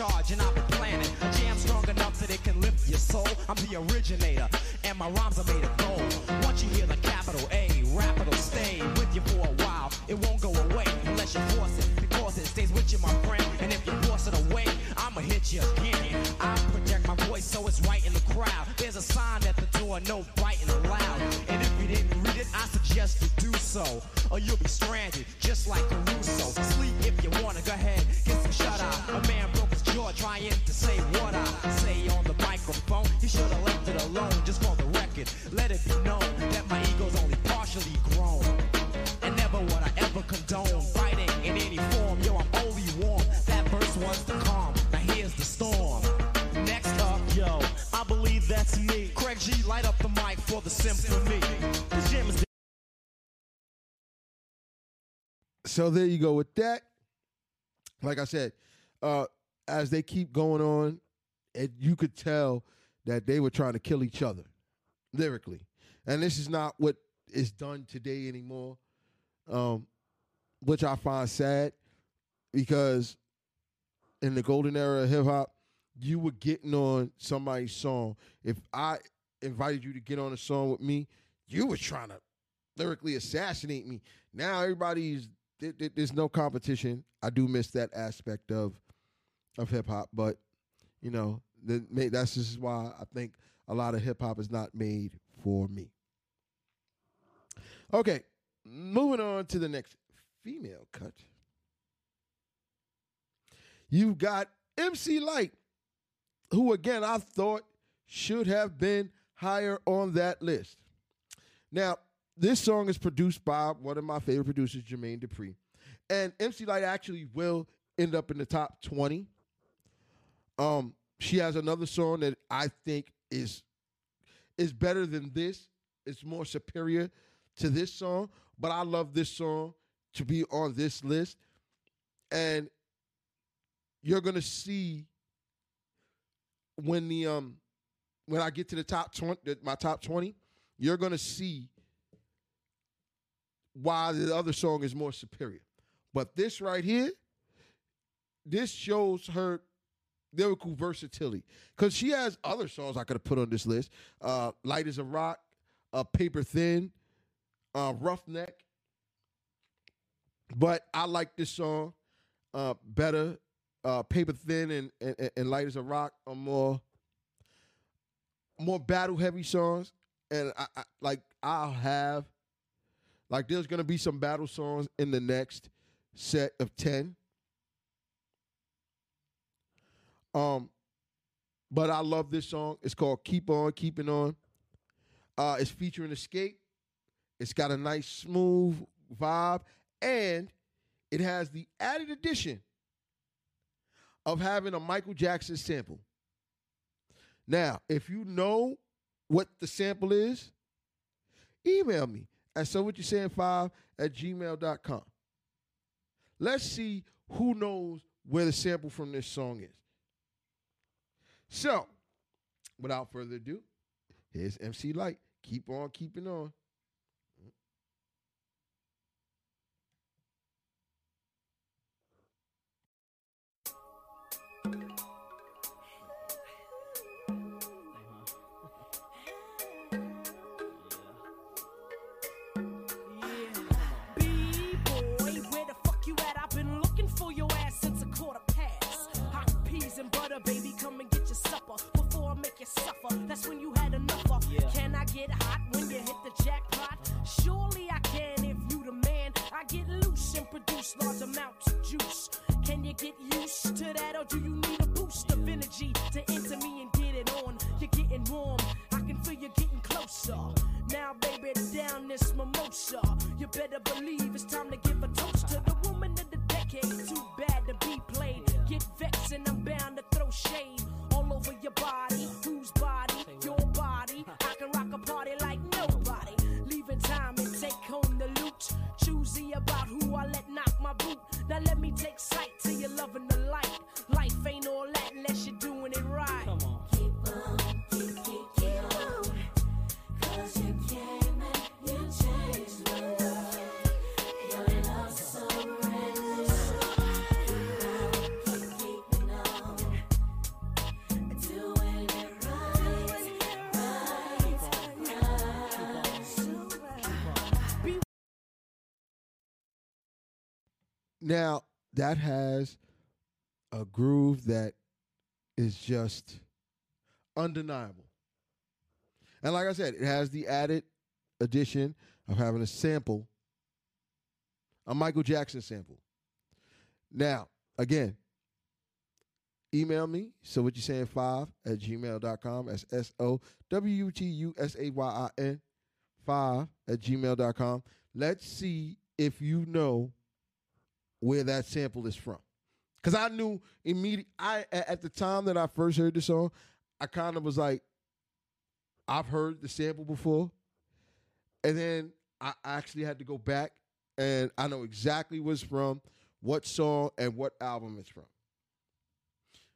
charge, and I've been planning. Jam strong enough that it can lift your soul. I'm the originator, and my rhymes are made of gold. Once you hear the capital A, rap it'll stay with you for a while. It won't go away unless you force it, because it stays with you, my friend. And if you force it away, I'ma hit you again. I project my voice so it's right in the crowd. There's a sign at the door, no biting allowed. And if you didn't read it, I suggest you do so, or you'll be stranded, just like Caruso. So there you go with that. Like I said, uh, as they keep going on, it, you could tell that they were trying to kill each other lyrically, and this is not what is done today anymore, um, which I find sad because in the golden era of hip hop, you were getting on somebody's song. If I invited you to get on a song with me, you were trying to lyrically assassinate me. Now everybody's there- there- there's no competition. I do miss that aspect of of hip hop, but you know the, that's just why I think a lot of hip hop is not made for me. Okay, moving on to the next female cut. You've got MC Lyte, who again I thought should have been higher on that list. Now, this song is produced by one of my favorite producers, Jermaine Dupri. And MC Lyte actually will end up in the top 20. Um, she has another song that I think is is better than this. It's more superior to this song, but I love this song to be on this list. And you're gonna see when the um when I get to the top twenty, my top twenty, you're gonna see why the other song is more superior. But this right here, this shows her lyrical versatility because she has other songs I could have put on this list. Uh, Lyte as a Rock, uh, Paper Thin, uh, Roughneck. But I like this song uh, better. Uh, Paper Thin and, and and Lyte as a Rock are more more battle heavy songs, and I, I like I'll have like there's gonna be some battle songs in the next set of ten. Um, but I love this song. It's called "Keep On Keeping On." Uh, it's featuring Xscape. It's got a nice smooth vibe, and it has the added addition of having a Michael Jackson sample. Now, if you know what the sample is, email me at so what you saying five at gmail.com. Let's see who knows where the sample from this song is. So, without further ado, here's MC Lyte. Keep on keeping on. Before I make you suffer. That's when you had enough of. Can I get hot when you hit the jackpot? Surely I can if you the man. I get loose and produce large amounts of juice. Can you get used to that, or do you need a boost of energy to enter me and get it on? You're getting warm. I can feel you getting closer. Now, baby, down this mimosa. You better believe it's time to give a toast to the woman of the decade. Too bad to be played. Get vexed and I'm bound to throw shade all over your body. Whose body? Your body. I can rock a party like nobody. Leaving time and take home the loot. Choosy about who I let knock my boot. Now let me take sight to your loving the light. Now, that has a groove that is just undeniable. And like I said, it has the added addition of having a sample, a Michael Jackson sample. Now, again, email me, so what you saying five at gmail.com. That's S O W U T U S A Y I N five at gmail.com. Let's see if you know where that sample is from. Cause I knew immediately I at the time that I first heard the song, I kind of was like, I've heard the sample before. And then I actually had to go back and I know exactly what's from, what song, and what album it's from.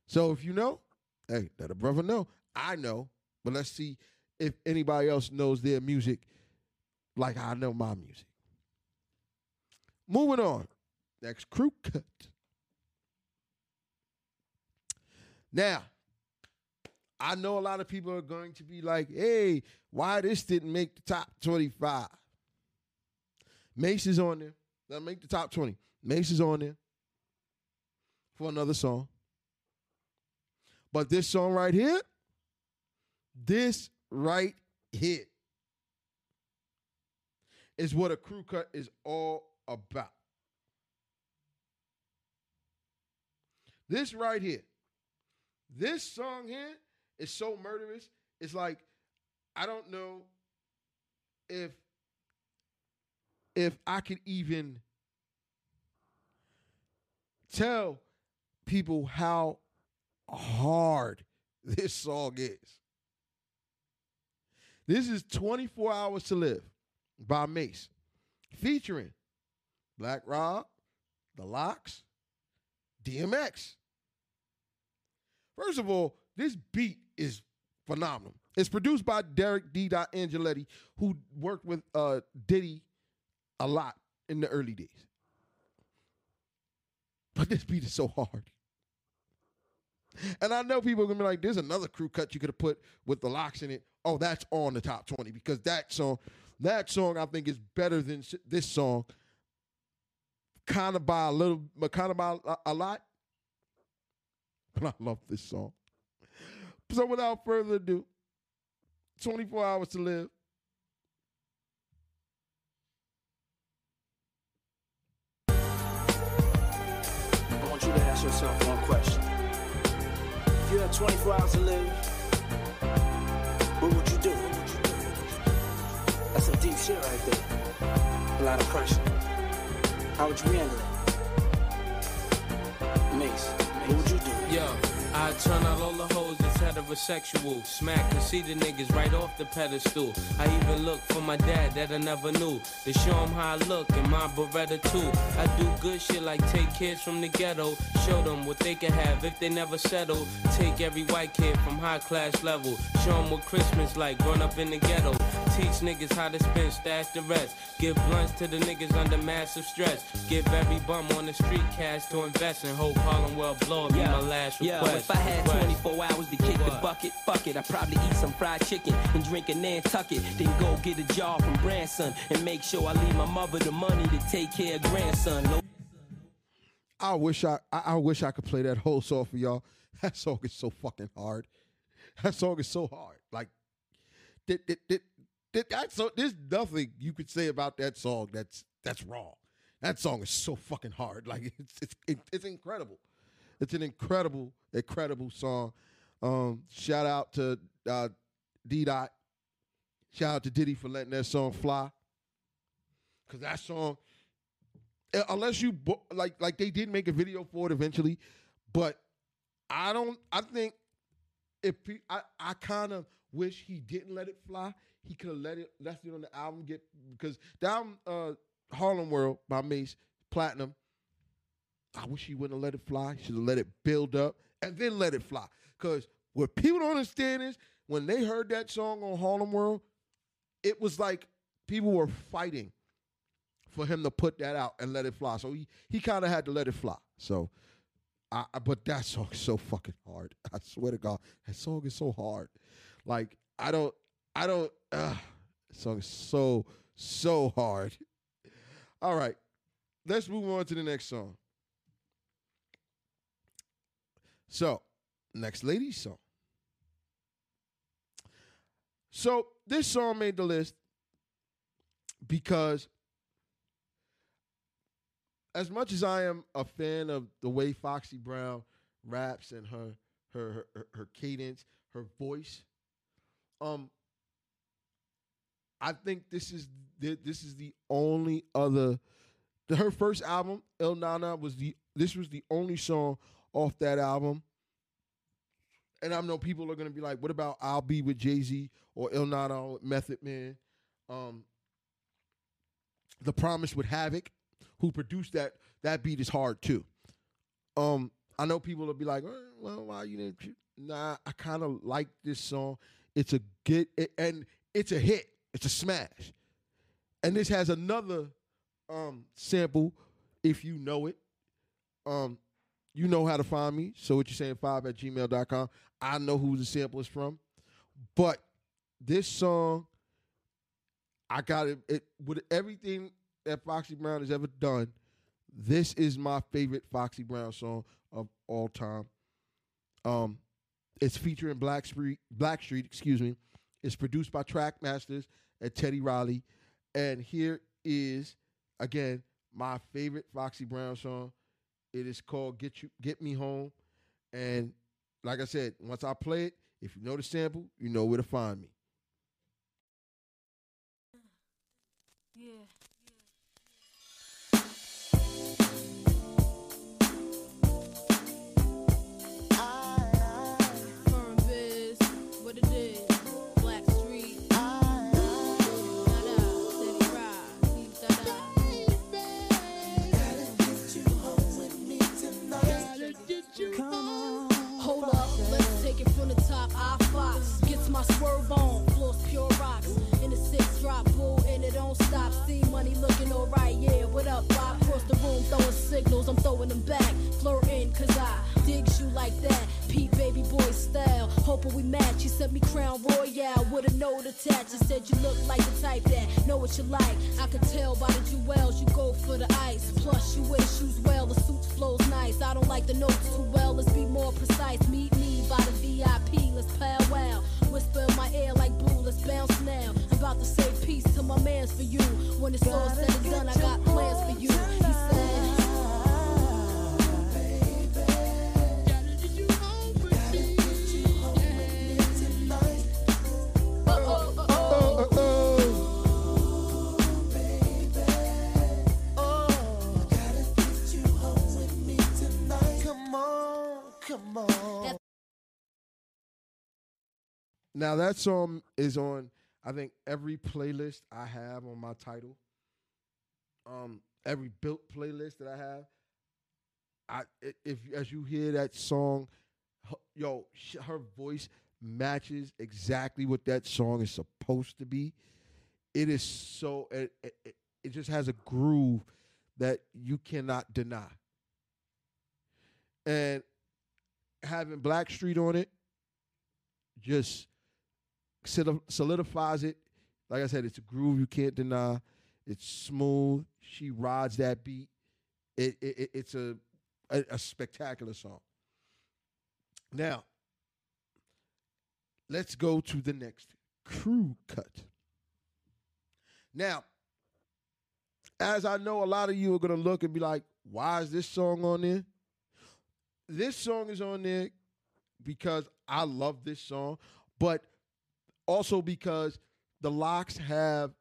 So if you know, hey, let a brother know. I know, but let's see if anybody else knows their music like I know my music. Moving on. Next crew cut. Now, I know a lot of people are going to be like, hey, why this didn't make the top 25? Mase is on there. That'll make the top 20. Mase is on there for another song. But this song right here, this right here is what a crew cut is all about. This right here, this song here is so murderous. It's like I don't know if if I could even tell people how hard this song is. This is 24 Hours to Live by Mase, featuring Black Rob, The Lox, DMX. First of all, this beat is phenomenal. It's produced by Deric D. Angelettie, who worked with uh, Diddy a lot in the early days. But this beat is so hard. And I know people are gonna be like, there's another crew cut you could have put with the Lox in it. Oh, that's on the top 20 because that song, that song I think is better than this song. Kind of by a little, but kind of by a, lot. <laughs> But I love this song. So without further ado, 24 hours to live. I want you to ask yourself one question. If you had 24 hours to live, what would you do? That's some deep shit right there. A lot of pressure. How would you handle it? Mase, what would you do? Yo, I turn out all the hoes heterosexual. Smack and see the niggas right off the pedestal. I even look for my dad that I never knew. To show him how I look in my Beretta too. I do good shit like take kids from the ghetto. Show them what they can have if they never settle. Take every white kid from high class level. Show them what Christmas like growing up in the ghetto. Teach niggas how to spend, stash the rest. Give blunts to the niggas under massive stress. Give every bum on the street cash to invest in. Hope Harlem will blow. up. Be my last request. if I had Request. 24 hours to kick the bucket, fuck it. I'd probably eat some fried chicken and drink a Nantucket. Then go get a job from Branson and make sure I leave my mother the money to take care of grandson. I wish I, I I wish I could play that whole song for y'all. <laughs> That song is so fucking hard. That song is so hard. Like that that that, that, that so there's nothing you could say about that song that's that's wrong. That song is so fucking hard. Like it's it's it, it's incredible. It's an incredible incredible song. Um, shout out to uh, D Dot. Shout out to Diddy for letting that song fly. Cause that song, unless you like like they did make a video for it eventually, but I don't. I think if he, I I kind of wish he didn't let it fly. He could have let it left it on the album get because down uh, Harlem World by Mase Platinum. I wish he wouldn't have let it fly. Should have let it build up and then let it fly. Because what people don't understand is when they heard that song on Harlem World, it was like people were fighting for him to put that out and let it fly. So he he kind of had to let it fly. So, I, I- but that song is so fucking hard. <laughs> I swear to God, that song is so hard. Like I don't I don't. Uh, song is so so hard. All right, let's move on to the next song. So, next lady song. So this song made the list because as much as I am a fan of the way Foxy Brown raps and her her her, her cadence, her voice, um, I think this is the, this is the only other. Her first album, Ill Na Na, was the this was the only song off that album. And I know people are gonna be like, "What about I'll Be with Jay Z or Nana with Method Man?" Um, The Promise with Havoc, who produced that that beat is hard too. Um, I know people will be like, "Eh, "Well, why you didn't?" Nah, I kind of like this song. It's a it- and it's a hit. It's a smash. And this has another um sample if you know it. Um, you know how to find me. So what you saying five at gmail.com. I know who the sample is from. But this song, I got it, it with everything that Foxy Brown has ever done. This is my favorite Foxy Brown song of all time. Um, it's featuring Blackstreet, Blackstreet, excuse me. It's produced by Trackmasters and Teddy Riley. And here is again my favorite Foxy Brown song. It is called "Get You Get Me Home," and like I said, once I play it, if you know the sample, you know where to find me. Hold up, let's take it from the top. I Fox my swerve on, floors pure rocks. In the six drop bull, and it don't stop. See money looking alright, yeah. What up, Bob? Across the room, throwing signals, I'm throwing them back. Flirting, cause I digs you like that. Pete baby boy style. Hoping we match. You sent me crown royale with a note attached. You said you look like the type that know what you like. I could tell by the jewels you go for the ice. Plus, you wear shoes well, the suit flows nice. I don't like the notes too well, let's be more precise. Meet me by the VIP, let's powwow. Whisper in my ear like boo, let's bounce now. I'm about to say peace to my mans for you. When it's all said and done, I got plans for you. He said. Come on, come on. Now that song is on, I think every playlist I have on my title. Um, every built playlist that I have. I if as you hear that song, h- yo, her voice matches exactly what that song is supposed to be. It is so it, it, it- just has a groove that you cannot deny. And having Blackstreet on it just solidifies it. Like I said, it's a groove you can't deny. It's smooth. She rides that beat. It, it, it- it's a, a a spectacular song. Now, let's go to the next crew cut. Now, as I know, a lot of you are gonna look and be like, "Why is this song on there?" This song is on there because I love this song, but also because the Lox have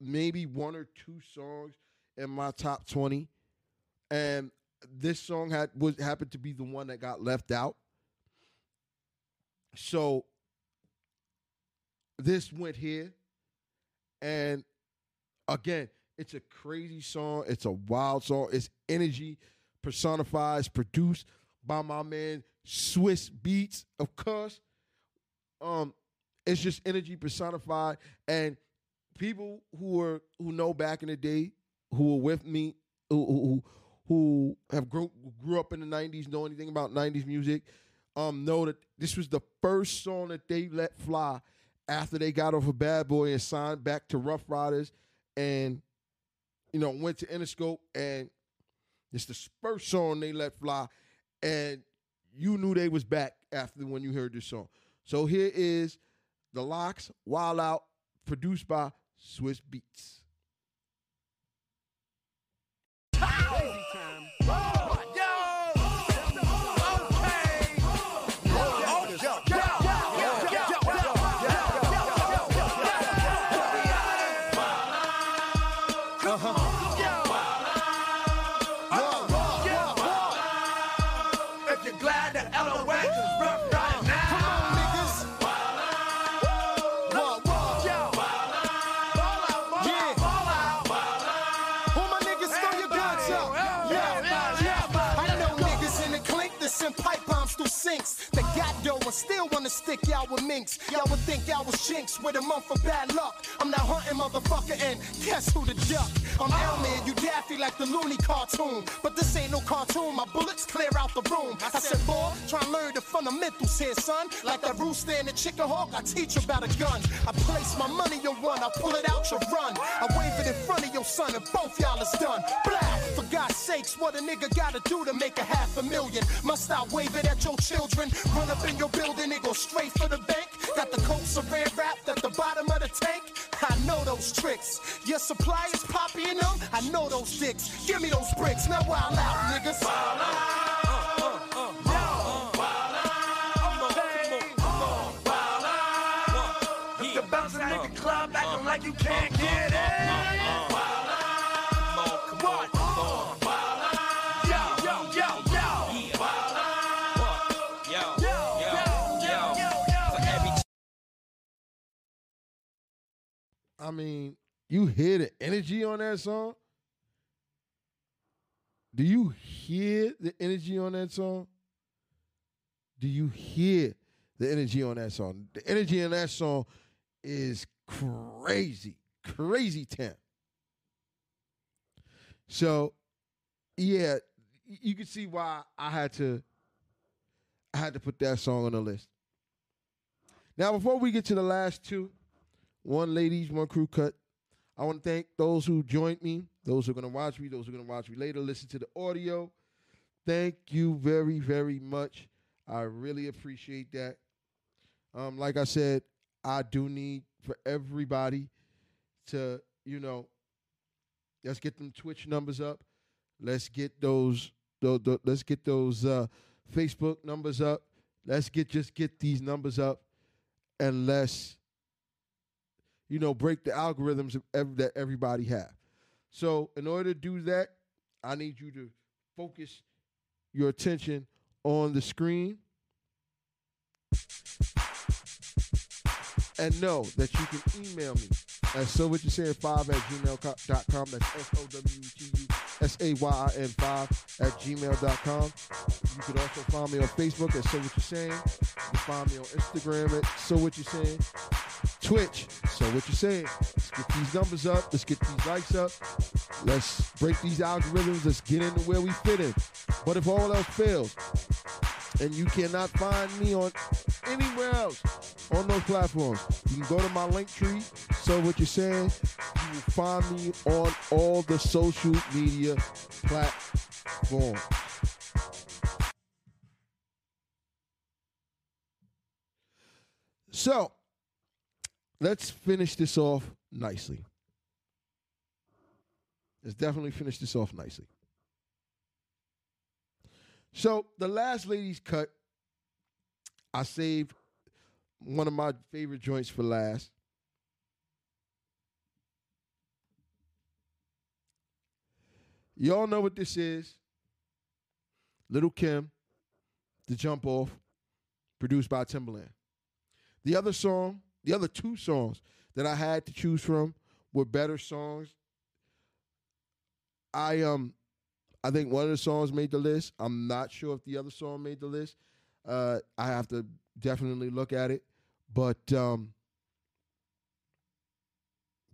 maybe one or two songs in my top 20 and this song had was happened to be the one that got left out. So this went here and again, it's a crazy song, it's a wild song, it's energy personifies, produced by my man Swizz Beatz, of course. Um, it's just energy personified, and people who are who know back in the day, who were with me, who who, who have grew grew up in the '90s, know anything about '90s music, um, know that this was the first song that they let fly after they got off of Bad Boy and signed back to Ruff Ryders, and you know went to Interscope, and it's the first song they let fly, and you knew they was back after when you heard this song. So here is the Lox, Wild Out, produced by Swizz Beatz. Sinks. Got dough still wanna stick y'all with minks. Y'all would think y'all was chinks with a month for bad luck. I'm not hunting motherfucker and guess who the duck? I'm Elman, you daffy like the loony cartoon. But this ain't no cartoon, my bullets clear out the room. I said, boy, try and learn the fundamentals here, son. Like that rooster and the chicken hawk, I teach about a gun. I place my money on one, I pull it out, you run. I wave it in front of your son, and both y'all is done. Blah! For God's sakes, what a nigga gotta do to make a half a million? Must I wave it at your children? Run up in your building and go straight for the bank? Got the coat saran wrapped at the bottom of the tank? I know those tricks. Your supply is poppy them? I know those dicks. Give me those bricks, now wild out, niggas. You're bouncing in the club, acting like you can't get it. I mean, you hear the energy on that song? Do you hear the energy on that song? Do you hear the energy on that song? The energy in that song is crazy, crazy town. So, yeah, you can see why I had to I had to put that song on the list. Now, before we get to the last two, one ladies, one crew cut. I want to thank those who joined me, those who are going to watch me, those who are going to watch me later, listen to the audio. Thank you very, very much. I really appreciate that. Um, like I said, I do need for everybody to, you know, let's get them Twitch numbers up. Let's get those, tho- tho- let's get those uh, Facebook numbers up. Let's get just get these numbers up, and let's you know, break the algorithms that everybody have. So, in order to do that, I need you to focus your attention on the screen and know that you can email me at so what you're saying 5 at gmail.com. That's S O W T U S A Y I N 5 at gmail.com. You can also find me on Facebook at So What You're Saying. You can find me on Instagram at So What You're Saying. Twitch, So What You're Saying. Let's get these numbers up. Let's get these likes up. Let's break these algorithms. Let's get into where we fit in. But if all else fails, and you cannot find me on anywhere else on those platforms. You can go to my Linktree. So what you're saying, you will find me on all the social media platforms. So let's finish this off nicely. Let's definitely finish this off nicely. So the last ladies cut, I saved one of my favorite joints for last. Y'all know what this is. Little Kim, The Jump Off, produced by Timbaland. The other song, the other two songs that I had to choose from were better songs. I um I think one of the songs made the list. I'm not sure if the other song made the list. Uh, I have to definitely look at it, but um,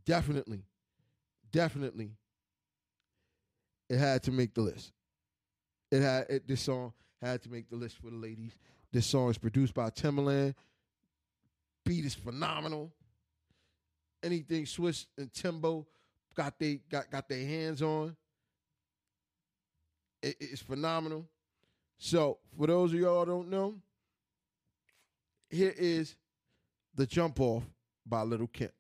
definitely, definitely, it had to make the list. It had it, this song had to make the list for the ladies. This song is produced by Timbaland. Beat is phenomenal. Anything Swizz and Timbo got they got got their hands on it- it's phenomenal. So, for those of y'all don't know, here is the jump off by Lil' Kim.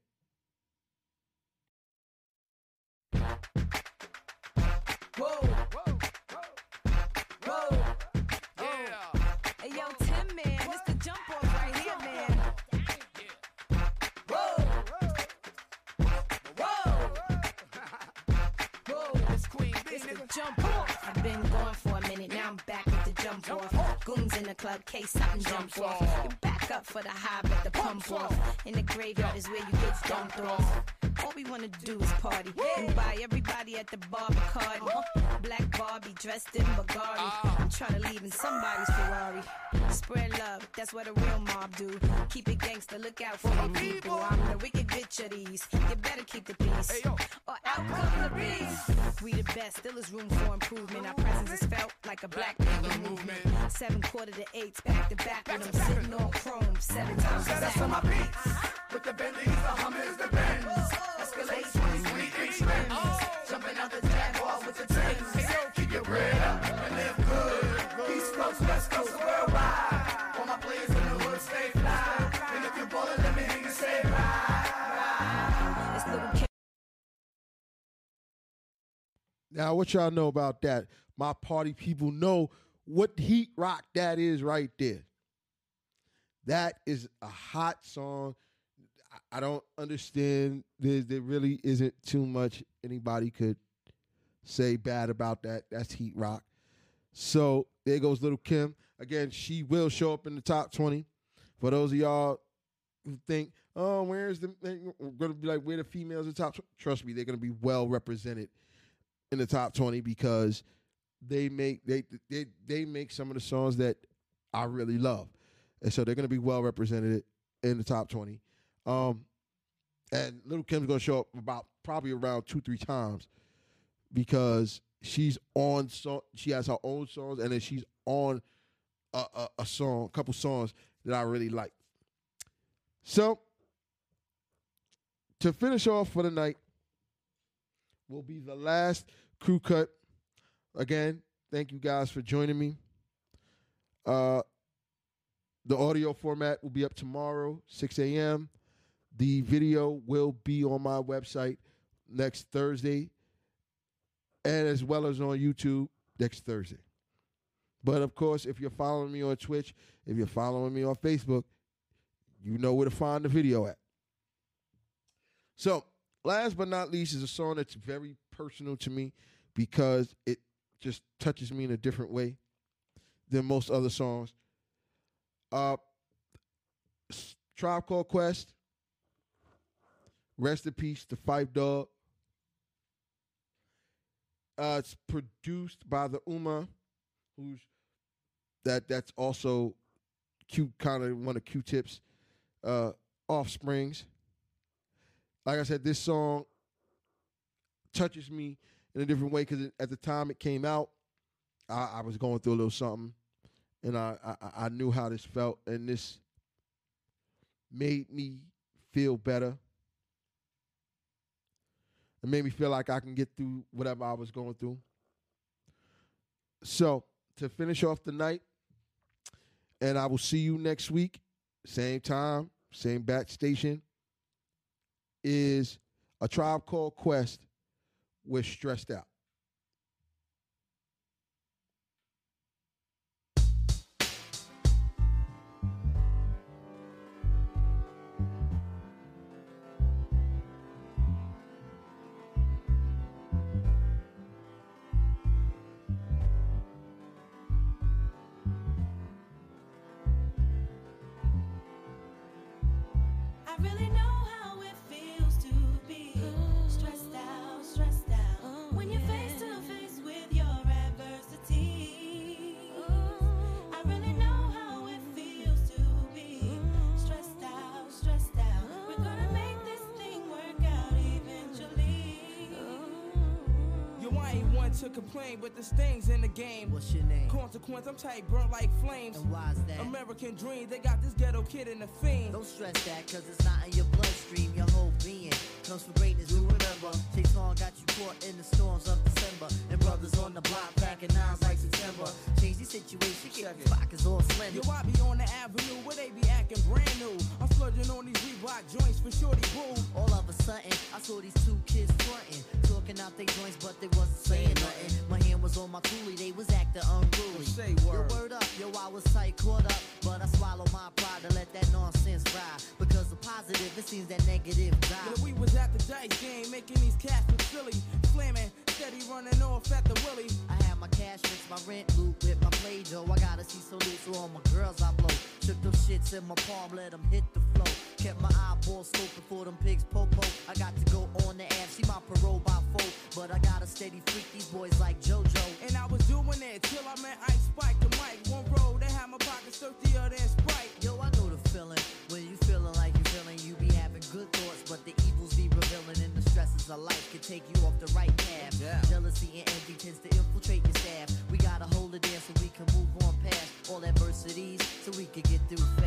Minute, now I'm back with the jump off. Goons in the club, case something jump off. You back up for the high, but the pump off. In the graveyard is where you get dumped off. All we wanna do is party and buy everybody at the bar Bacardi. Uh-huh. Black Barbie dressed in Bugatti. I'm trying to leave in somebody's Ferrari. Spread love, that's what a real mob do. Keep it gangster, look out for the people. I'm the wicked bitch of these. You better keep the peace. Or out comes the beast. We the best, still is room for improvement. Our presence is felt like a black people movement. Seven quarter to eights, back to back with them sitting on chrome. Seven times Set us on my beats. With the Bentleys, the Hummers, the Benz. Escalade 23 Benz. Jumping out the Jaguar with the Tens. Keep your bread up and live good. East Coast, West Coast, worldwide. All my players in the hood stay fly. And if you're ballin', let me hear you say ride. It's Lil' Kim. Now, what y'all know about that? My party people know what heat rock that is right there. That is a hot song. I- don't understand. There, there really isn't too much anybody could say bad about that. That's heat rock. So there goes Lil' Kim. Again, she will show up in the top 20. For those of y'all who think, oh, where's the, going to be like, where the females are top Trust me, they're going to be well represented in the top 20 because they make they they they make some of the songs that I really love. And so they're going to be well represented in the top 20. Um and Lil' Kim's to show up about probably around 2 3 times because she's on song she has her own songs and then she's on a, a, a song, a couple songs that I really like. So to finish off for the night will be the last crew cut. Again, thank you guys for joining me. Uh, the audio format will be up tomorrow, 6 a.m. The video will be on my website next Thursday, and as well as on YouTube next Thursday. But of course, if you're following me on Twitch, if you're following me on Facebook, you know where to find the video at. So, last but not least, is a song that's very personal to me because it just touches me in a different way than most other songs. Uh, Tribe Called Quest. Rest in peace to Phife Dawg. Uh, it's produced by the Ummah, who's that that's also Q kind of one of Q-Tip's uh, offsprings. Like I said, this song touches me in a different way because at the time it came out, I, I was going through a little something, and I, I I knew how this felt, and this made me feel better. It made me feel like I can get through whatever I was going through. So to finish off the night, and I will see you next week, same time, same bat station. Is a tribe called Quest with stressed out. Consequence, I'm tight, burnt like flames. And why's that? American dream, they got this ghetto kid in the fiend. Don't stress that, cause it's not in your bloodstream, your whole being comes from greatness, do remember. Chase on got you caught in the storms of December. And brothers on the block packing nines like September. Change the situation, get these pockets all slender. Yo, I be on the avenue where they be acting brand new. I'm splurging on these Reebok joints for shorty boo. All of a sudden, I saw these two kids frontin', talking out their joints, but they wasn't saying nothing. My hand was on my coolie, they was acting unruly. Say word. Yo, word up, yo, I was tight, caught up, but I swallowed my pride to let that nonsense ride. Because the positive, it seems that negative die. we was at the dice game, making these cats look silly. Slamming, steady running off at the willy. I had my cash fix my rent loop with my play dough. I gotta see so loose, so all my girls I blow. Shook them shits in my palm, let them hit the flow. Kept my eyeballs scoping for them pigs popo. I got to go on the app, see my parole by four. But I gotta steady freak these boys like JoJo. And I was doing it till I met Ice Spike the mic. One roll, they had my pockets thirstier than Sprite. Yo, I know the feeling. When you feeling like you feeling, you be having good thoughts, but the evils be revealing and the stresses of life can take you off the right path. Yeah. Jealousy and envy tends to infiltrate your staff. We gotta hold it there so we can move on past all adversities so we can get through fast.